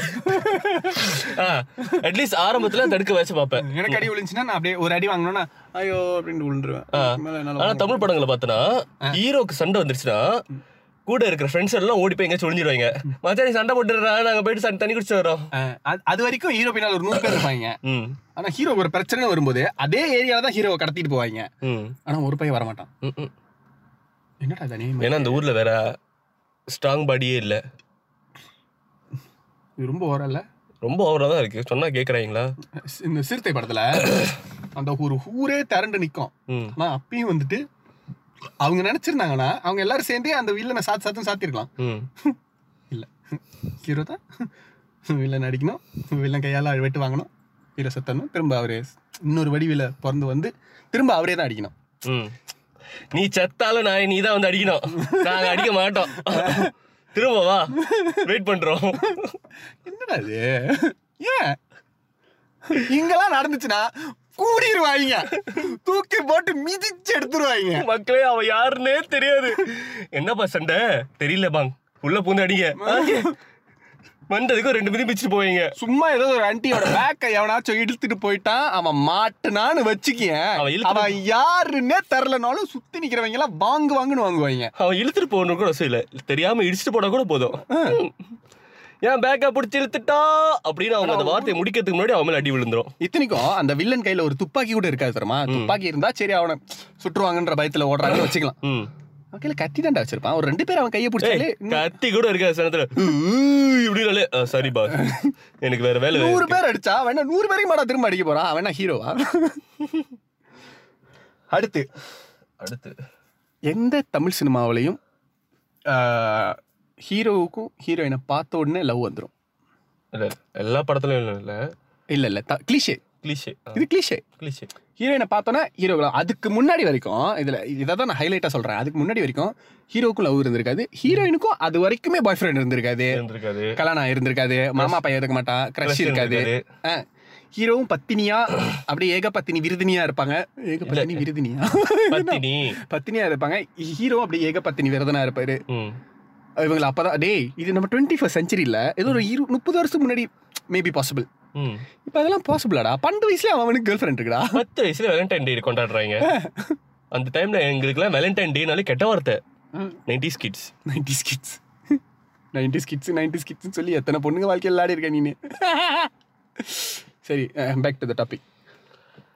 அட்லீஸ்ட் ஆரம்பத்துல தடுக்க வச்சு பார்ப்பேன்.
எனக்கு அடி விழுந்துச்சுன்னா நான் அப்படியே ஒரு அடி வாங்கினோன்னா ஐயோ அப்படின்னு விழுந்துருவேன். மேல என்னால
ஆனா தமிழ் படங்களை பார்த்தனா ஹீரோக்கு சண்டை வந்துருச்சுன்னா கூட இருக்கிற ஃப்ரெண்ட்ஸ் எல்லாம் ஓடி போய் எங்கேயாச்சும் ஒளிஞ்சிருவாங்க. மச்சான் நீ சண்டை போட்டுறா நாங்க போயிட்டு சண்டை தண்ணி குடிச்சு வரோம்
அது- வரைக்கும் ஹீரோ பின்னால் ஒரு நூறு பேர் இருப்பாங்க. ஆனா ஹீரோ ஒரு பிரச்சனை வரும்போது அதே ஏரியால தான் ஹீரோவை கடத்திட்டு போவாங்க.
ம்.
ஆனா ஒரு பையன் வரமாட்டான். என்னடா தனி
ஏன்னா அந்த ஊர்ல வேற ஸ்ட்ராங் பாடியே இல்ல.
இது ரொம்ப ஓரல்ல
ரொம்ப ஓவரா தான் இருக்கு. சொன்னா கேக்குறாங்களா?
இந்த சிறுத்தை படத்துல அந்த ஒரு ஊரே திரண்டு நிக்கும்.
ம்.
ஆனா அப்பயும் வந்துட்டு அவங்க நினைச்சிருந்தாங்கன்னா அவங்க எல்லாரும் சேர்ந்தே அந்த வில்லனை சாத்து சாத்துன்னு சாத்திருக்கலாம். இல்ல. ஹீரோ தான். வில்லன் அடிக்கணும். வில்லன் கையால வெட்டு வாங்கணும். ஹீரோ செத்தணும். திரும்ப அவரே இன்னொரு வடிவில பிறந்து வந்து திரும்ப அவரே தான் அடிக்கணும்.
நீ செத்தாலும் நான் நீ தான் வந்து அடிக்கணும். நாங்க அடிக்க மாட்டோம். திரும்ப வா. வெயிட் பண்றோம்.
என்னடா இது? ஏன்? இங்கெல்லாம் நடந்துச்சுன்னா கூடிருவாங்க தூக்கி போட்டு மிதிச்சு எடுத்துருவாங்க
மக்களே அவ யாருன்னே தெரியாது. என்னப்பா சண்டை? தெரியல பாங். உள்ள பூந்து அடிங்க. வந்ததுக்கு ரெண்டு மிதி மிதிச்சுட்டு போவீங்க.
சும்மா ஏதோ ஒரு ஆன்ட்டியோட பேக்கை எவனாச்சும் இழுத்துட்டு போயிட்டான் அவன் மாட்டுனான்னு வச்சுக்கேன்
அவன்
அவன் யாருன்னே தெரிலனாலும் சுத்தி நிக்கிறவங்க எல்லாம் வாங்கு வாங்குன்னு வாங்குவாங்க
அவன் இழுத்துட்டு போகணும் கூட அவசியம் இல்ல. தெரியாம இடிச்சுட்டு போனா கூட போதும். ஏன் பேக்கை பிடிச்சி இழுத்துட்டா அப்படின்னு அவங்க அந்த வார்த்தையை முடிக்கிறதுக்கு முன்னாடி அவன் மேல அடி விழுந்துரும்.
இத்தனைக்கும் அந்த வில்லன் கையில ஒரு துப்பாக்கி கூட இருக்காது தெரியுமா? துப்பாக்கி இருந்தா சரி அவனை சுற்றுவாங்கன்ற பயத்துல ஓடுறாங்கன்னு வச்சுக்கலாம். அவன் கையில கத்தி தாண்டா வச்சிருப்பான். ஒரு ரெண்டு பேர் அவன் கையை பிடிச்சாலே
கத்தி கூட இருக்காது சனத்துல இப்படினாலே சாரி பா எனக்கு வேற வேலை
நூறு பேர் அடிச்சா அவன் நூறு பேரையும் மாடா திரும்ப அடிக்க போறான் அவன் ஹீரோவா அடுத்து.
அடுத்து.
எந்த தமிழ் சினிமாவிலையும் ஹீரோவுக்கும் ஹீரோயினை பார்த்த உடனே லவ் வந்துடும்
இல்ல எல்லா படத்துலயும் இல்ல இல்ல.
இல்ல இல்ல கிளிஷே
கிளிஷே
இது கிளிஷே
கிளிஷே
ஹீரோயினை பார்த்தோன்னா ஹீரோ அதுக்கு முன்னாடி வரைக்கும் இதுல இதை தான் நான் ஹைலைட்டா சொல்றேன். அதுக்கு முன்னாடி வரைக்கும் ஹீரோவுக்கும் லவ் இருந்திருக்காது. ஹீரோயினுக்கும் அது வரைக்குமே பாய் ஃப்ரெண்ட் இருந்திருக்காது.
இருந்திருக்காது.
கல்யாணம் இருந்திருக்காது மாமா பையன் இருக்க மாட்டான் கிரஷ் இருக்காது. ஆ. ஹீரோவும் பத்தினியா அப்படியே ஏக பத்தினி விருதினியா இருப்பாங்க. ஏக பத்தினி விருதினியா?
பத்தினி.
பத்தினியா இருப்பாங்க. ஹீரோ அப்படியே ஏக பத்தினி விரதனா இருப்பாரு. இவங்களை அப்பதான் டேய் இது நம்ம டுவெண்ட்டி ஃபர்ஸ்ட் செஞ்சுரியில் ஏதோ ஒரு இரு முப்பது வருஷத்துக்கு முன்னாடி மேபி பாசிபிள் இப்போ அதெல்லாம் பாசிபிளாடா பன்னெண்டு வயசுல அவனுக்கு கேர்ள் ஃப்ரெண்ட் இருக்குடா.
பத்து வயசுல வேலண்டைன் டே கொண்டாடுறாங்க. அந்த டைம்ல எங்களுக்குலாம் வேலண்டைன் டேனாலே கெட்ட வார்த்தை. Nineties kids
ninety skids ninety skids ninety ஸ்கிட்ஸ்னு சொல்லி எத்தனை பொண்ணுங்க வாழ்க்கையில் விளையாடி இருக்க நீனு? சரி பேக் டு த டாபிக்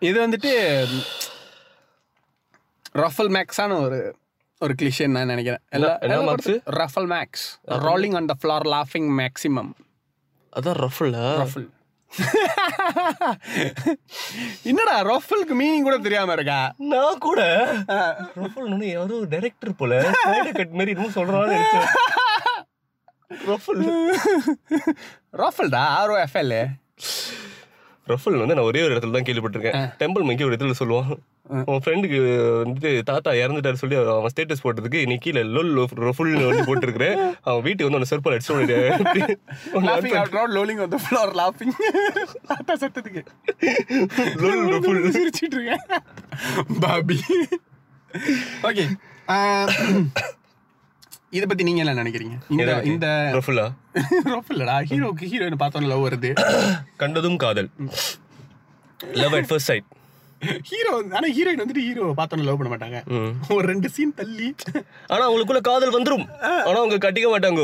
இது வந்துட்டு ரஃபல் மேக்ஸான ஒரு ஒரு கிளிஷேன்னு நான் நினைக்கிறேன்?
ROFL max
rolling on the floor லாஃபிங் maximum
அதான் ரஃபுல்லா
ரஃபல் என்னடா ரஃபலுக்கு மீனிங் கூட தெரியாம இருக்கா?
நான் கூட? ரஃபுல் யாரோ டைரக்டர் போல கட் மாதிரி இன்னும் நினைச்சேன். ரஃபுல்
ரஃபல்டா ஆர்ஓ எஃப்எல்
ரஃபுல் வந்து நான் ஒரே ஒரு இடத்துல தான் கேள்விப்பட்டிருக்கேன். டெம்பிள் மங்கி ஒரு இடத்துல சொல்லுவான். உன் ஃப்ரெண்டுக்கு வந்துட்டு தாத்தா இறந்துட்டாரு சொல்லி அவன் ஸ்டேட்டஸ் போட்டதுக்கு நீ கீழே லொல் ரஃபுல் வந்து போட்டிருக்கிறேன் அவன் வீட்டுக்கு வந்து உன்னை செருப்பால் அடிச்சு
ரவுட் லோலிங் ஆன் த ஃப்ளோர் லாஃபிங் தாத்தா சத்தத்துக்கு
லொல் ரஃபுல்.
சிரிச்சிட்டு இருக்கேன். பாபி. ஓகே இத பத்தி நீங்க என்ன நினைக்கிறீங்க? இந்த இந்த
ரஃபுல்லா
ரஃபல்லடா ஹீரோக்கு ஹீரோயின் பார்த்தோன்னு லவ் வருது.
கண்டதும் காதல். Love at first sight
hero ஆனா ஹீரோயின் வந்துட்டு ஹீரோ பார்த்தோன்னு லவ் பண்ண மாட்டாங்க. ஒரு ரெண்டு சீன் தள்ளி.
ஆனா அவங்களுக்குள்ள காதல் வந்துரும். ஆனா அவங்க கட்டிக்க மாட்டாங்க.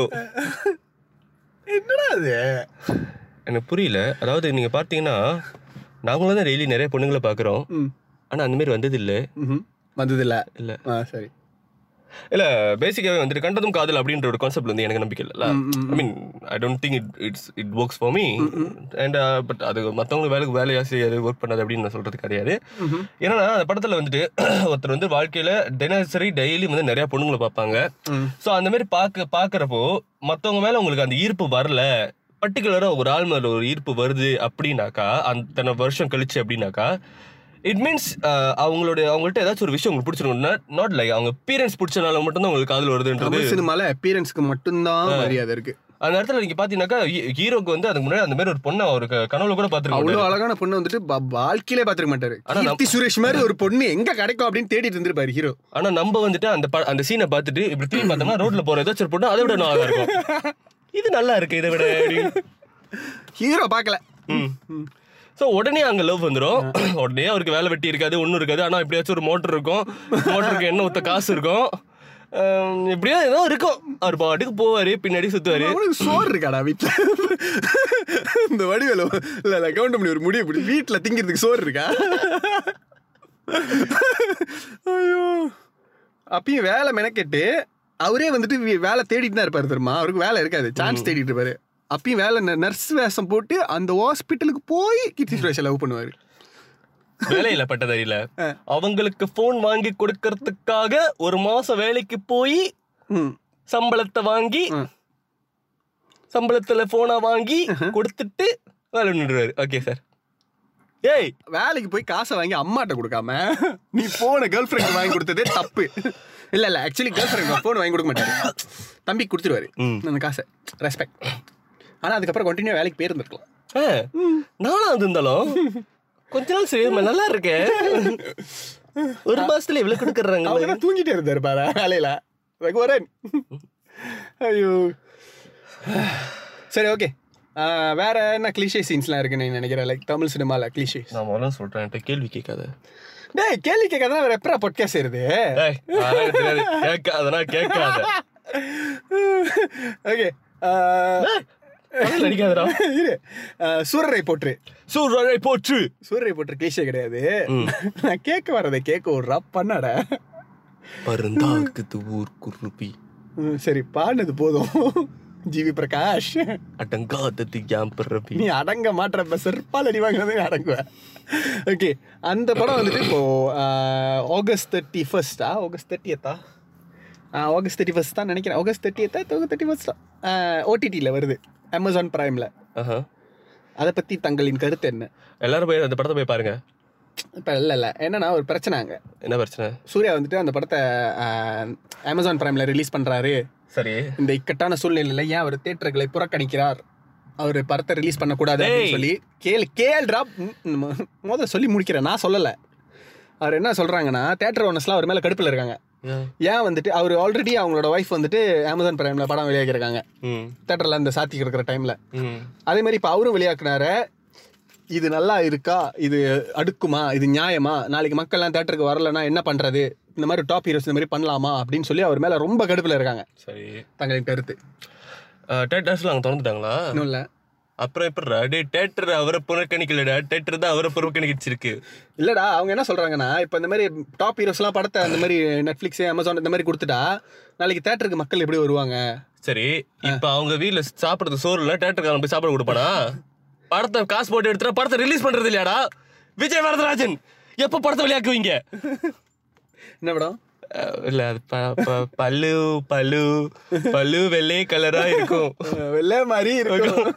என்னடா அது?
எனக்கு புரியல. அதாவது நீங்க பார்த்தீங்கன்னா நாங்களும் தான் டெய்லி நிறைய பொண்ணுங்களை பார்க்குறோம்.
ம்.
ஆனா அந்த மாதிரி வந்தது இல்ல.
வந்ததில்ல.
இல்ல.
ஆ சரி.
இல்ல பேசிக்காவே வந்துட்டு கண்டதும் காதல் அப்படின்ற ஒரு கான்செப்ட் வந்து எனக்கு நம்பிக்கை இல்ல I mean I don't think it it's it works for me and but அது மற்றவங்களுக்கு வேலைக்கு வேலையா செய்யாது ஒர்க் பண்ணாது அப்படின்னு நான் சொல்றது கிடையாது. ஏன்னா அந்த படத்துல வந்துட்டு ஒருத்தர் வந்து வாழ்க்கையில தினசரி டெய்லி வந்து நிறைய பொண்ணுங்களை பார்ப்பாங்க. ஸோ அந்த மாதிரி பார்க்க பார்க்கறப்போ மற்றவங்க மேல உங்களுக்கு அந்த ஈர்ப்பு வரல. பர்டிகுலரா ஒரு ஆள் மேல ஒரு ஈர்ப்பு வருது அப்படின்னாக்கா அத்தனை வருஷம் கழிச்சு அப்படின்னாக்கா இட் மீன்ஸ் அவங்களுடைய அவங்கள்ட்ட ஏதாச்சும் ஒரு விஷயம் உங்களுக்கு பிடிச்சிருக்கும் நாட் லைக் அவங்க பீரன்ஸ் பிடிச்சனால மட்டும்தான் உங்களுக்கு காதல் வருதுன்றது.
சினிமால அப்பியரன்ஸ்க்கு மட்டும்தான் மரியாதை இருக்கு.
அந்த இடத்துல நீங்க பாத்தீங்கன்னாக்கா ஹீரோக்கு வந்து அதுக்கு முன்னாடி அந்த மாதிரி ஒரு பொண்ணை ஒரு கனவுல கூட பாத்துருக்கோம்
அவ்வளவு அழகான பொண்ணு வந்துட்டு வாழ்க்கையிலே பாத்துக்க மாட்டாரு. கீர்த்தி சுரேஷ் மாதிரி ஒரு பொண்ணு எங்க கிடைக்கும் அப்படின்னு தேடிட்டு இருந்திருப்பாரு ஹீரோ.
ஆனா நம்ம வந்துட்டு அந்த அந்த சீனை பார்த்துட்டு இப்படி திரும்பி பார்த்தோம்னா ரோட்ல போற ஏதாச்சும் ஒரு பொண்ணு அதை விட நல்லா இருக்கும். இது நல்லா இருக்கு இதை விட
ஹீரோ பார்க்கல.
ஸோ உடனே அங்க லவ் வந்துரும். உடனே அவருக்கு வேலை வெட்டி இருக்காது ஒன்றும் இருக்காது. ஆனா எப்படியாச்சும் ஒரு மோட்டர் இருக்கும். மோட்டருக்கு என்ன ஒத்த காசு இருக்கும். எப்படியோ ஏதோ இருக்கும். அவர் பாட்டுக்கு போவாரு பின்னாடி சுத்துவாரு.
சோறு இருக்காடா வீட்டுல இந்த வடிவேல இல்ல கவுண்ட் பண்ணி ஒரு முடிவு இப்படி வீட்டுல திங்கிறதுக்கு சோறு இருக்கா? ஐயோ. அப்பயும் வேலை மெனக்கெட்டு அவரே வந்துட்டு வேலை தேடிட்டு தான் இருப்பாரு தெரியுமா? அவருக்கு வேலை இருக்காது. சான்ஸ் தேடிட்டு இருப்பாரு. அப்பயும் வேலை நர்ஸ் வேஷம் போட்டு அந்த ஹாஸ்பிட்டலுக்கு போய் கீர்த்தி சுரேஷ் லவ் பண்ணுவாரு.
வேலையில பட்டதறியில அவங்களுக்கு போன் வாங்கி கொடுக்கறதுக்காக ஒரு மாசம் வேலைக்கு போய் சம்பளத்தை வாங்கி. சம்பளத்துல போனை வாங்கி கொடுத்துட்டு வேலை நின்றுவாரு. ஓகே சார் ஏய்!
வேலைக்கு போய் காசை வாங்கி அம்மாட்ட கொடுக்காம நீ போன கேர்ள் ஃப்ரெண்ட் வாங்கி கொடுத்ததே தப்பு. இல்ல இல்ல ஆக்சுவலி கேர்ள் ஃப்ரெண்ட் போன் வாங்கி கொடுக்க மாட்டாரு. தம்பி கொடுத்துருவாரு.
ம்.
அந்த காசை. ரெஸ்பெக்ட் ஆனா அதுக்கப்புறம் கண்டினியூ வேலைக்கு போயிருந்துருக்கலாம்.
நானும் அது இருந்தாலும் கொஞ்ச நாள் சரி நல்லா இருக்கேன் ஒரு மாசத்துல இவ்வளவு கொடுக்குறாங்க
தூங்கிட்டே இருந்தாரு பாரு வேலையில. ரகுவரன் ஐயோ. சரி ஓகே வேற என்ன கிளிஷே சீன்ஸ்லாம் இருக்குன்னு நினைக்கிறேன் லைக் தமிழ் சினிமால கிளிஷே
நான் முதல்ல சொல்றேன் கேள்வி கேட்காத.
டேய் கேள்வி கேட்காத வேற எப்பரா பொட்கே செய்யுது
ஏய், அதெல்லாம் எனக்கு தெரியாது கேட்காதனா கேட்காத.
ஓகே
அடிக்காதடா
இரு. சூரரை போற்று.
சூழ்நிலை போற்று.
சூரரை போற்று கிளிஷே கிடையாது. நான் கேட்க வரதை கேட்க விட்றா பண்ணாடா.
பருந்தாக்குது ஊர் குருபி.
சரி பாடினது போதும். ஜிவி பிரகாஷ்.
அடங்காதது யாம் பிறவி
நீ அடங்க மாட்டப்ப செருப்பால் அடி வாங்கினதே அடங்குவ. ஓகே அந்த படம் வந்துட்டு இப்போ ஆகஸ்ட் தேர்ட்டி ஃபர்ஸ்டா ஆகஸ்ட் தேர்ட்டியத்தா ஆகஸ்ட் தேர்ட்டி ஃபர்ஸ்ட் தான் நினைக்கிறேன். ஆகஸ்ட் தேர்ட்டியத்தா தேர்ட்டி ஃபர்ஸ்டா ஓடிடியில் வருது. அமேசான் ப்ரைமில். அதை பற்றி தங்களின் கருத்து என்ன?
எல்லாரும் போய் அந்த படத்தை போய் பாருங்க.
இப்போ இல்லை இல்லை. என்னன்னா ஒரு பிரச்சனை அங்கே.
என்ன பிரச்சனை?
சூர்யா வந்துட்டு அந்த படத்தை அமேசான் ப்ரைமில் ரிலீஸ் பண்ணுறாரு
சரி.
இந்த இக்கட்டான சூழ்நிலையில் ஏன் அவர் தேட்டர்களை புறக்கணிக்கிறார்? அவர் படத்தை ரிலீஸ் பண்ணக்கூடாது. சொல்லி கேள் ம், முதல்ல சொல்லி முடிக்கிறேன். நான் சொல்லலை. அவர் என்ன சொல்கிறாங்கன்னா தேட்டர் ஓனர்ஸ்லாம் அவர் மேலே கடுப்பில் இருக்காங்க. ஏன்? வந்துட்டு அவர் ஆல்ரெடி அவங்களோட ஒய்ஃப் வந்துட்டு அமேசான் பிரைமில் படம் வெளியாகிருக்காங்க
ம்.
தேட்டரில் இந்த சாத்திக்கு இருக்கிற டைமில் அதே மாதிரி இப்போ அவரும் வெளியாக்குனாரு இது நல்லா இருக்கா? இது அடுக்குமா? இது நியாயமா? நாளைக்கு மக்கள்லாம் தேட்டருக்கு வரலன்னா என்ன பண்ணுறது இந்த மாதிரி டாப் ஹீரோஸ் இந்த மாதிரி பண்ணலாமா? அப்படின்னு சொல்லி அவர் மேலே ரொம்ப கடுப்பில் இருக்காங்க.
சரி.
தங்களின் கருத்து.
டேட்டர்ஸ்ல அங்க திறந்துட்டாங்களா?
இன்னும் இல்லை.
அப்புறம் எப்படிடா? டே தேட்டர் அவரை புறக்கணிக்கலடா. தேட்டர் தான் அவரை புறக்கணிச்சிருக்கு.
இல்லடா அவங்க என்ன சொல்றாங்கன்னா இப்போ இந்த மாதிரி டாப் ஹீரோஸ்லாம் படத்தை அந்த மாதிரி நெட்ஃப்ளிக்ஸ் அமேசான் இந்த மாதிரி கொடுத்துட்டா நாளைக்கு தேட்டருக்கு மக்கள் எப்படி வருவாங்க?
சரி இப்ப அவங்க வீட்ல சாப்பிடுறது சோறு இல்ல தேட்டருக்கு போய் சாப்பாடு கொடுப்பானா? படத்தை காசு போட்டு எடுத்துட்டா படத்தை ரிலீஸ் பண்றது இல்லையாடா? விஜய் வரதராஜன் எப்ப படத்தை வெளியாக்குவீங்க?
என்ன படம்?
இல்ல பல்லு பல்லு பல்லு வெள்ளை கலரா இருக்கும்.
வெள்ளை மாதிரி இருக்கும்.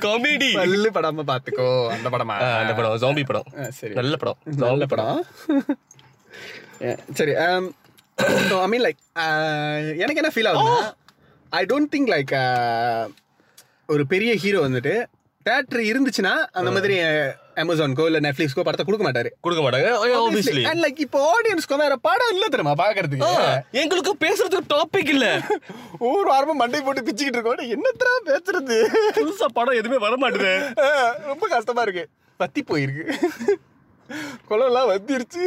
காமெடி.
பல்லு படாம பாத்துக்கோ அந்த படமா?
அந்த படம் ஜாம்பி படம்.
சரி.
நல்ல படம்.
நல்ல படம். சரி ஐ மீன் லைக் எனக்கு என்ன ஃபீல் ஆகுதுன்னா ஐ டோன்ட் திங்க் லைக் ஒரு பெரிய ஹீரோ வந்துட்டு தேட்டர் இருந்துச்சுன்னா அந்த மாதிரி அமேசான்கோ இல்ல நெட்ஃபிளிக்ஸ்க்கோ படத்தை கொடுக்க மாட்டாரு.
கொடுக்க மாட்டாங்க ஆப்வியஸ்லி
அண்ட் லைக் இப்போ ஆடியன்ஸ்க்கு வேற படம் இல்ல தெரியுமா பாக்குறதுக்கு?
எங்களுக்கு பேசுறதுக்கு டாபிக் இல்ல.
ஒவ்வொரு வாரமும் மண்டை போட்டு பிச்சுக்கிட்டு இருக்கோம். என்னத்தரா பேசுறது?
புதுசா படம் எதுவுமே வர மாட்டேது.
ரொம்ப கஷ்டமா இருக்கு. பத்தி போயிருக்கு. குளம்லாம் வத்திருச்சு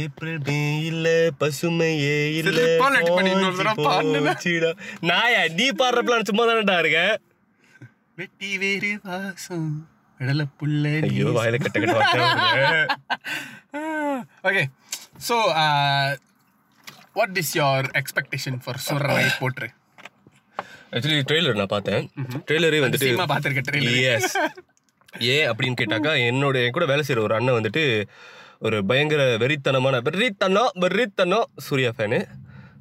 ஏப்ரல் மே இல்ல பசுமையே இல்ல. நாயா நீ பாடுறப்பலாம் சும்மா தானடா இருக்க?
வெட்டி வேறு வாசம். கடலை புள்ள
ஐயோ வாயில கட்ட கட்ட
okay so what is your expectation for Soorarai Pottru
actually trailer நான் பார்த்தேன். ட்ரெய்லரே வந்துட்டு
சினிமா பார்த்துருக்க ட்ரெயிலர்
எஸ் ஏன் அப்படின்னு கேட்டாக்கா என்னோட என் கூட வேலை செய்கிற ஒரு அண்ணன் வந்துட்டு ஒரு பயங்கர வெறித்தனமான வெறித்தனம் வெறித்தனம் சூர்யா ஃபேனு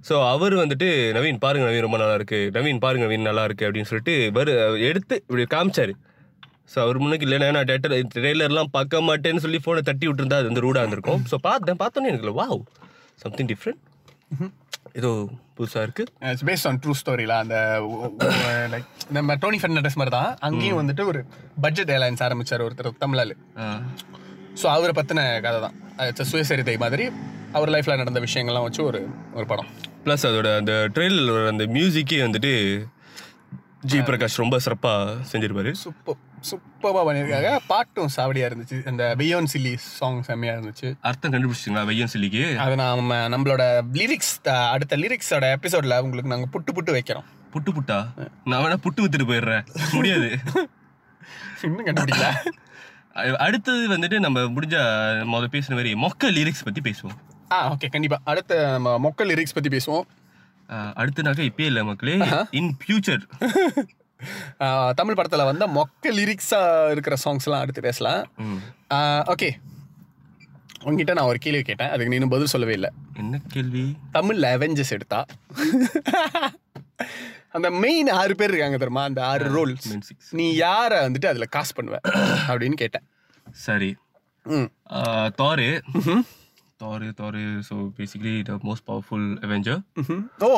ஸோ அவர் வந்துட்டு நவீன் பாருங்க நவீன் ரொம்ப நல்லா இருக்கு. நவீன் பாருங்க நவீன் நல்லா இருக்கு அப்படின்னு சொல்லிட்டு வரு எடுத்து இப்படி காமிச்சாரு. ஸோ அவர் முன்னுக்கு இல்லைன்னா நான் டேட்டர் ட்ரெய்லர்லாம் பார்க்க மாட்டேன்னு சொல்லி ஃபோனை தட்டி விட்டுருந்தா அது வந்து ரூடாக இருந்திருக்கும். ஸோ பார்த்தேன் பார்த்தோன்னே எனக்கு வாவ் சம்திங் டிஃப்ரெண்ட் ஏதோ புதுசாக இருக்கு.
இட்ஸ் பேஸ்ட் ஆன் ட்ரூ ஸ்டோரில அந்த லைக் நம்ம டோனி ஃபெர்னாண்டஸ் மாதிரி தான் அங்கேயும் வந்துட்டு ஒரு பட்ஜெட் ஏர்லைன்ஸ் ஆரம்பிச்சார் ஒருத்தர் தமிழால் ஸோ அவரை பற்றின கதை தான். இட்ஸ் சுயசரிதை மாதிரி அவர் லைஃப்பில் நடந்த விஷயங்கள்லாம் வச்சு ஒரு ஒரு படம்.
ப்ளஸ் அதோட அந்த ட்ரெயிலர் அந்த மியூசிக்கே வந்துட்டு ஜி பிரகாஷ் ரொம்ப சிறப்பாக செஞ்சிருப்பாரு.
சூப்பர் சூப்பராக பண்ணியிருக்காங்க பாட்டும் சாவடியாக இருந்துச்சு. அந்த பியோன் சில்லி சாங் செம்மையாக இருந்துச்சு.
அர்த்தம் கண்டுபிடிச்சிங்களா வெய்யன் சில்லிக்கு
அதை நம்ம நம்மளோட லிரிக்ஸ் அடுத்த லிரிக்ஸோட எபிசோடில் உங்களுக்கு நாங்கள் புட்டு புட்டு வைக்கிறோம்.
புட்டு புட்டா? நான் வேணா புட்டு வித்துட்டு போயிடுறேன். முடியாது.
இன்னும் கண்டுபிடிக்கல.
அடுத்தது வந்துட்டு நம்ம முடிஞ்ச முத பேசின மாதிரி மொக்க லிரிக்ஸ் பத்தி பேசுவோம்.
ஆ ஓகே கண்டிப்பாக அடுத்த நம்ம மொக்க லிரிக்ஸ் பற்றி பேசுவோம்.
அடுத்தனாக்க இப்பயே இல்லை மக்களே. இன் ஃபியூச்சர்
தமிழ் படத்தில் வந்த மொக்க லிரிக்ஸாக இருக்கிற சாங்ஸ்லாம் அடுத்து பேசலாம். ஓகே உங்ககிட்ட நான் ஒரு கேள்வி கேட்டேன். அதுக்கு நீ இன்னும் பதில் சொல்லவே இல்லை.
என்ன கேள்வி?
தமிழில் அவெஞ்சர்ஸ் எடுத்தா? அந்த மெயின் ஆறு பேர் இருக்காங்க தெரியுமா? அந்த ஆறு ரோல்ஸ். நீ யாரை வந்துட்டு அதில் காசு பண்ணுவ? அப்படின்னு கேட்டேன்.
சரி.
ம்.
அஹ் Thor Thor Thor so basically the most powerful avenger
oh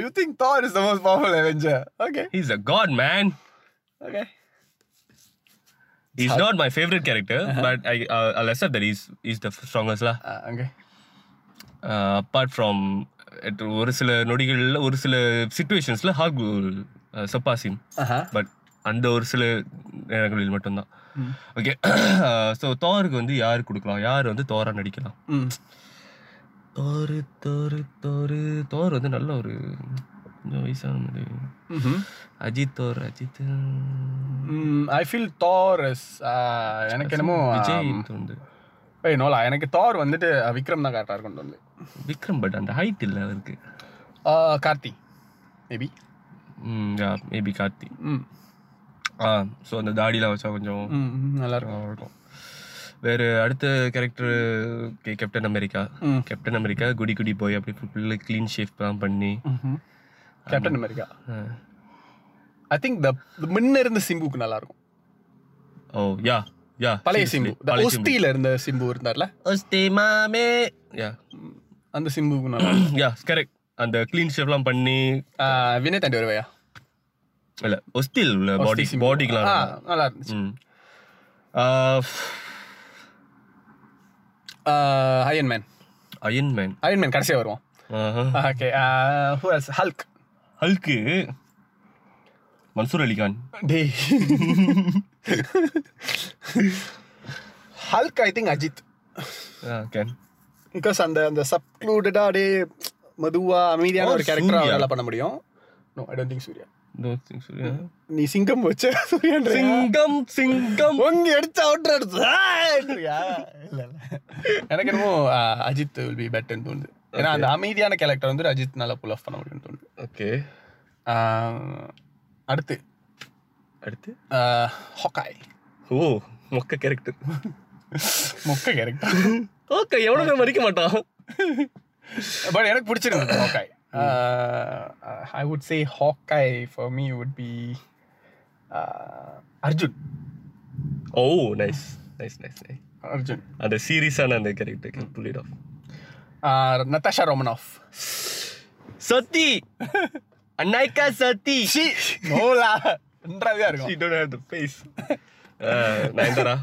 you think Thor is the most powerful avenger okay
is a god man
okay
is not my favourite character but I I'll accept that he's is the strongest lah.
Okay
apart from ஒரு சில நொடிகளில் ஒரு சில சுச்சுவேஷன்ஸில் hack சப்பாசிம் but அந்த ஒரு சில நேரங்களில் மட்டும்தான். ஓகே ஸோ தோருக்கு வந்து யார் கொடுக்கலாம்? யார் வந்து தோரா நடிக்கலாம்?
ம்
தோரு தோரு தோரு தோர் வந்து நல்ல ஒரு கொஞ்சம் வயசான மாதிரி.
ம்ஹும்.
Ajith Thor
Ajith. I feel Thor எனக்கு என்னமோ
விஜய் வந்து
ஏய் நோலா எனக்கு தார் வந்துட்டு விக்ரம் தான் கரெக்டாக இருக்கும் வந்து
விக்ரம் பட் அந்த ஹைட் இல்லை அவருக்கு.
Karthi maybe
maybe Karthi.
Hmm
ah so அந்த தாடிலாம் வச்சா கொஞ்சம்
நல்லா இருக்கும்
வேறு அடுத்த character Captain
America.
Captain America குடி குடி போய் அப்படி ஃபுல்லாக க்ளீன் ஷேப்லாம் பண்ணி.
Captain
America.
I think the முன்ன இருந்த சிம்புக்கு நல்லா இருக்கும்
ஓ யா யா
பழைய சிம்பு ஒஸ்தியில இருந்த சிம்பு இருந்தார்ல?
ஒஸ்தி மாமே. யா.
அந்த சிம்புக்கு நல்லா.
யா கரெக்ட் அந்த க்ளீன் ஷேப்லாம் பண்ணி.
வினய் தாண்டி வருவையா?
இல்ல ஒஸ்டில் உள்ள பாடி
சிம்பு.
பாடிக்கெலாம்
நல்லா இருந்துச்சு. Iron Man
Iron Man
Iron Man கடைசியாக வருவோம் ஓகே ஹூ எல்ஸ் ஹல்க்
ஹல்க்கு மன்சூர் அலிகான்
டேய். Hulk I think Ajith
can
because அந்த அந்த சப்க்ளூடடா டே மதுவா அமைதியான
Oh,
ஒரு கேரக்டர். அவரால் பண்ண முடியும். No I
don't think Suriya
நீ சிங்கம் வச்ச
சிங்கம் சிங்கம்.
உங்க அடிச்ச இல்ல இல்ல. எனக்கு என்னமோ அஜித் வில் பி பெட்டர்னு தோணுது. ஏன்னா அந்த அமைதியான கேரக்டர் வந்து அஜித் நல்லா புல் ஆஃப் பண்ண முடியும்னு தோணுது.
ஓகே
அடுத்து.
அடுத்து?
ஹொக்காய்
ஓ மொக்க கேரக்டர்
மொக்க கேரக்டர்
ஓகே எவ்வளவு பேர் மதிக்க மாட்டான்
பட் எனக்கு பிடிச்சிருந்தது Hawkeye I would say Hawkeye for me would be Arjun
oh nice nice nice nice
Arjun
அந்த சீரியஸான அந்த character can pull it off
Natasha Romanoff
Sakthi அன்னைக்கா Sathy
she நோலா நன்றாவே இருக்கும்
she don't have the face Nayanthara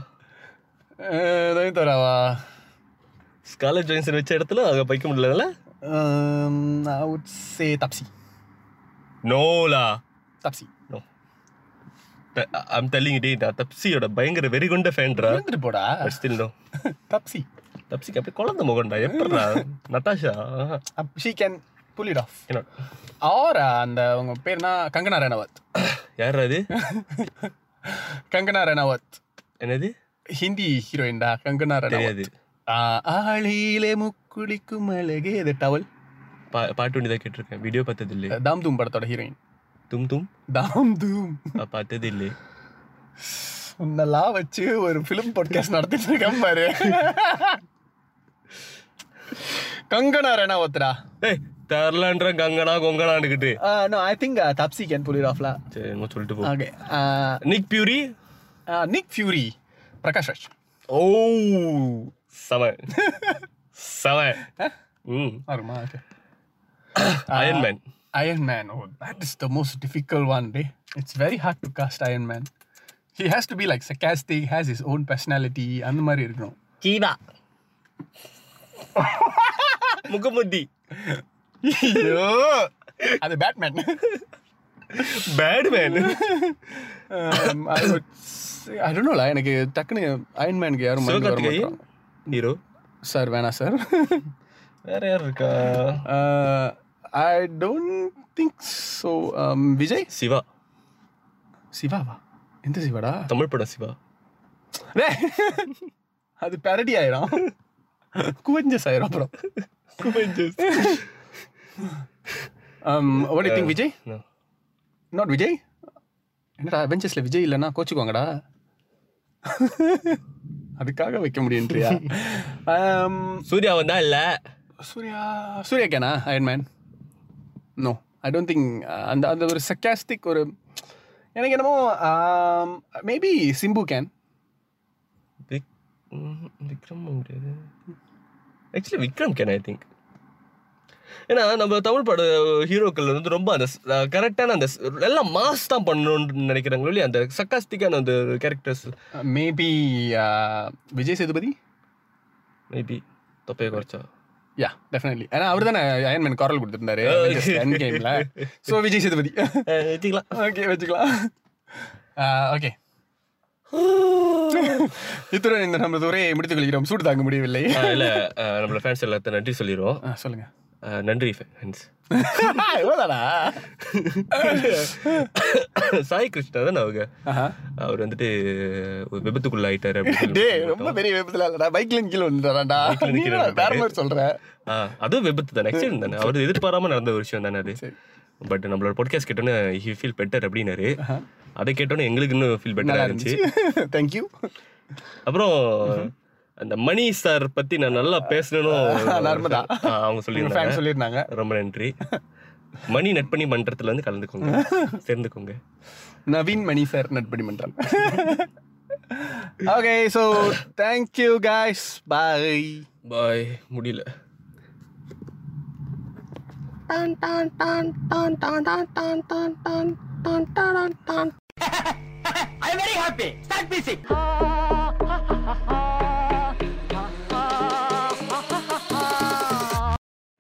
தராவா
scholar Johnson வச்ச இடத்துல அங்க பைக்க முடியல
I would say Taapsee
நோலா
Taapsee
no I'm telling டே நான் தப்சியோட பயங்கர வெறி கொண்ட ஃபேன்டா
இருந்துட்டு போடா.
ஸ்டில் நோ
தப்சி
தப்சிக்கு அப்படியே குழந்தை முகம்டா எப்படிடா
Natasha she can pull it
off
or அந்த உங்க பேர்னா கங்கனா ரணவத்
யார் அது
கங்கனா ரணவத்
என்னது?
ஹிந்தி ஹீரோயின்டா கங்கனா ஆ, ஆளியிலே முக்குளிக்கும் அழகே இது டவல்
பாட்டு ஒன்று தான் கேட்டிருக்கேன் வீடியோ பார்த்தது இல்லை
தாம் தூம் படத்தோட ஹீரோயின்
தும் தும்
தாம் தூம்
நான் பார்த்தது இல்லை
உன்னெல்லாம் வச்சு ஒரு ஃபிலிம் பாட்காஸ்ட் நடத்திட்டு இருக்கேன் பாரு கங்கனா ரணவத்ரா
ஏய் தரலான்ற Kangana கொங்கனான்னுக்கிட்டு
no I think Taapsee can pull it ஆஃப்லா
சரி என்னமோ சொல்லிட்டு போ
okay
Nick Fury
Nick Fury Prakash Raj
oh செம செம ம்
வருமா okay
Iron Man
Iron Man. Oh, that is the most difficult one, day. It's very hard to cast Iron Man. He has to be like sarcastic, has his own personality. அந்த மாதிரி இருக்கணும்
கீதா முகமுத்தி
ஐயோ அது Batman
bat man
I don't நோல எனக்கு டக்குன்னு iron மேனுக்கு யாரும் mind வர
Sivakarthikeyan hero
sir வேணாம் சார்.
வேற யார் இருக்கா?
I don't think so Vijay?
Siva.
சிவாவா? எந்த சிவாடா?
தமிழ் படம் சிவா.
அது பேரடி ஆயிரும். குவஞ்சஸ் ஆயிரும் அப்புறம். do you think
Vijay.
Not Vijay? என்னடா அவெஞ்சர்ஸ்ல விஜய் இல்லைன்னா கோச்சுக்குவாங்கடா. அதுக்காக வைக்க முடியுன்றியா?
சூர்யா வந்தா இல்ல?
Suriya Suriya கேனா Iron Man no I don't think அந்த அந்த ஒரு சக்காஸ்டிக் ஒரு எனக்கு என்னமோ மேபி சிம்பு கேன்
விக்ரம் முடியாது actually Vikram can I think ஏன்னா நம்ம தமிழ் பட ஹீரோக்கள் வந்து ரொம்ப அந்த கரெக்டான அந்த எல்லாம் மாஸ் தான் பண்ணணும்னு நினைக்கிறாங்களோ இல்லையா அந்த சக்காஸ்டிக்கான அந்த characters
maybe Vijay Sethupathi?
Maybe தொப்பையை குறைச்சா.
யா டெஃபினெட்லி ஏன்னா அவர் தானே அயன்மேன் குரல் கொடுத்துருந்தாரு. என் கேம்ல ஸோ விஜய் சேதுபதி.
வச்சுக்கலாம்.
ஓகே வச்சுக்கலாம். ஓகே இத்துடன் இந்த நம்ம உரையை முடித்துக் கொள்கிறோம். சூடு தாங்க முடியவில்லை.
இல்லை நம்மளோட ஃபேன்ஸ் எல்லாத்தையும் நன்றி சொல்லிடுவோம்
ஆ, சொல்லுங்க.
அஹ், நன்றி ஃபேன்ஸ் சாய் கிருஷ்ணா தான் அவங்க. அவர் வந்துட்டு ஒரு விபத்துக்குள்ள ஆயிட்டாரு
ரொம்ப பெரிய விபத்துல இல்லடா. பைக்ல கீழே
வந்துட்டாரு.
மாதிரி சொல்ற?
ஆ, அதுவும் விபத்து தானே. ஆக்சிடென்ட் தானே. அவர் எதிர்பாராம நடந்த ஒரு விஷயம் தானே அது. பட் நம்மளோட பாட்காஸ்ட் கேட்டோன்னே ஹி ஃபீல் பெட்டர் அப்படின்னாரு. அதை கேட்டோன்னே எங்களுக்கு இன்னும் ஃபீல் பெட்டரா இருந்துச்சு.
தேங்க்யூ
அப்புறம் அந்த மணி சார் பத்தி நான் நல்லா பேசணும்
நர்மதா.
அவங்க
ஃபேன்
சொல்லியிருந்தாங்க
சொல்லியிருந்தாங்க
ரொம்ப நன்றி மணி நட்பணி மன்றத்துல வந்து கலந்துக்கோங்க சேர்ந்துக்கோங்க
நவீன் மணி சார் நட்படி மன்றம் okay so thank you guys
bye bye முடியல
I'm very happy. Start music.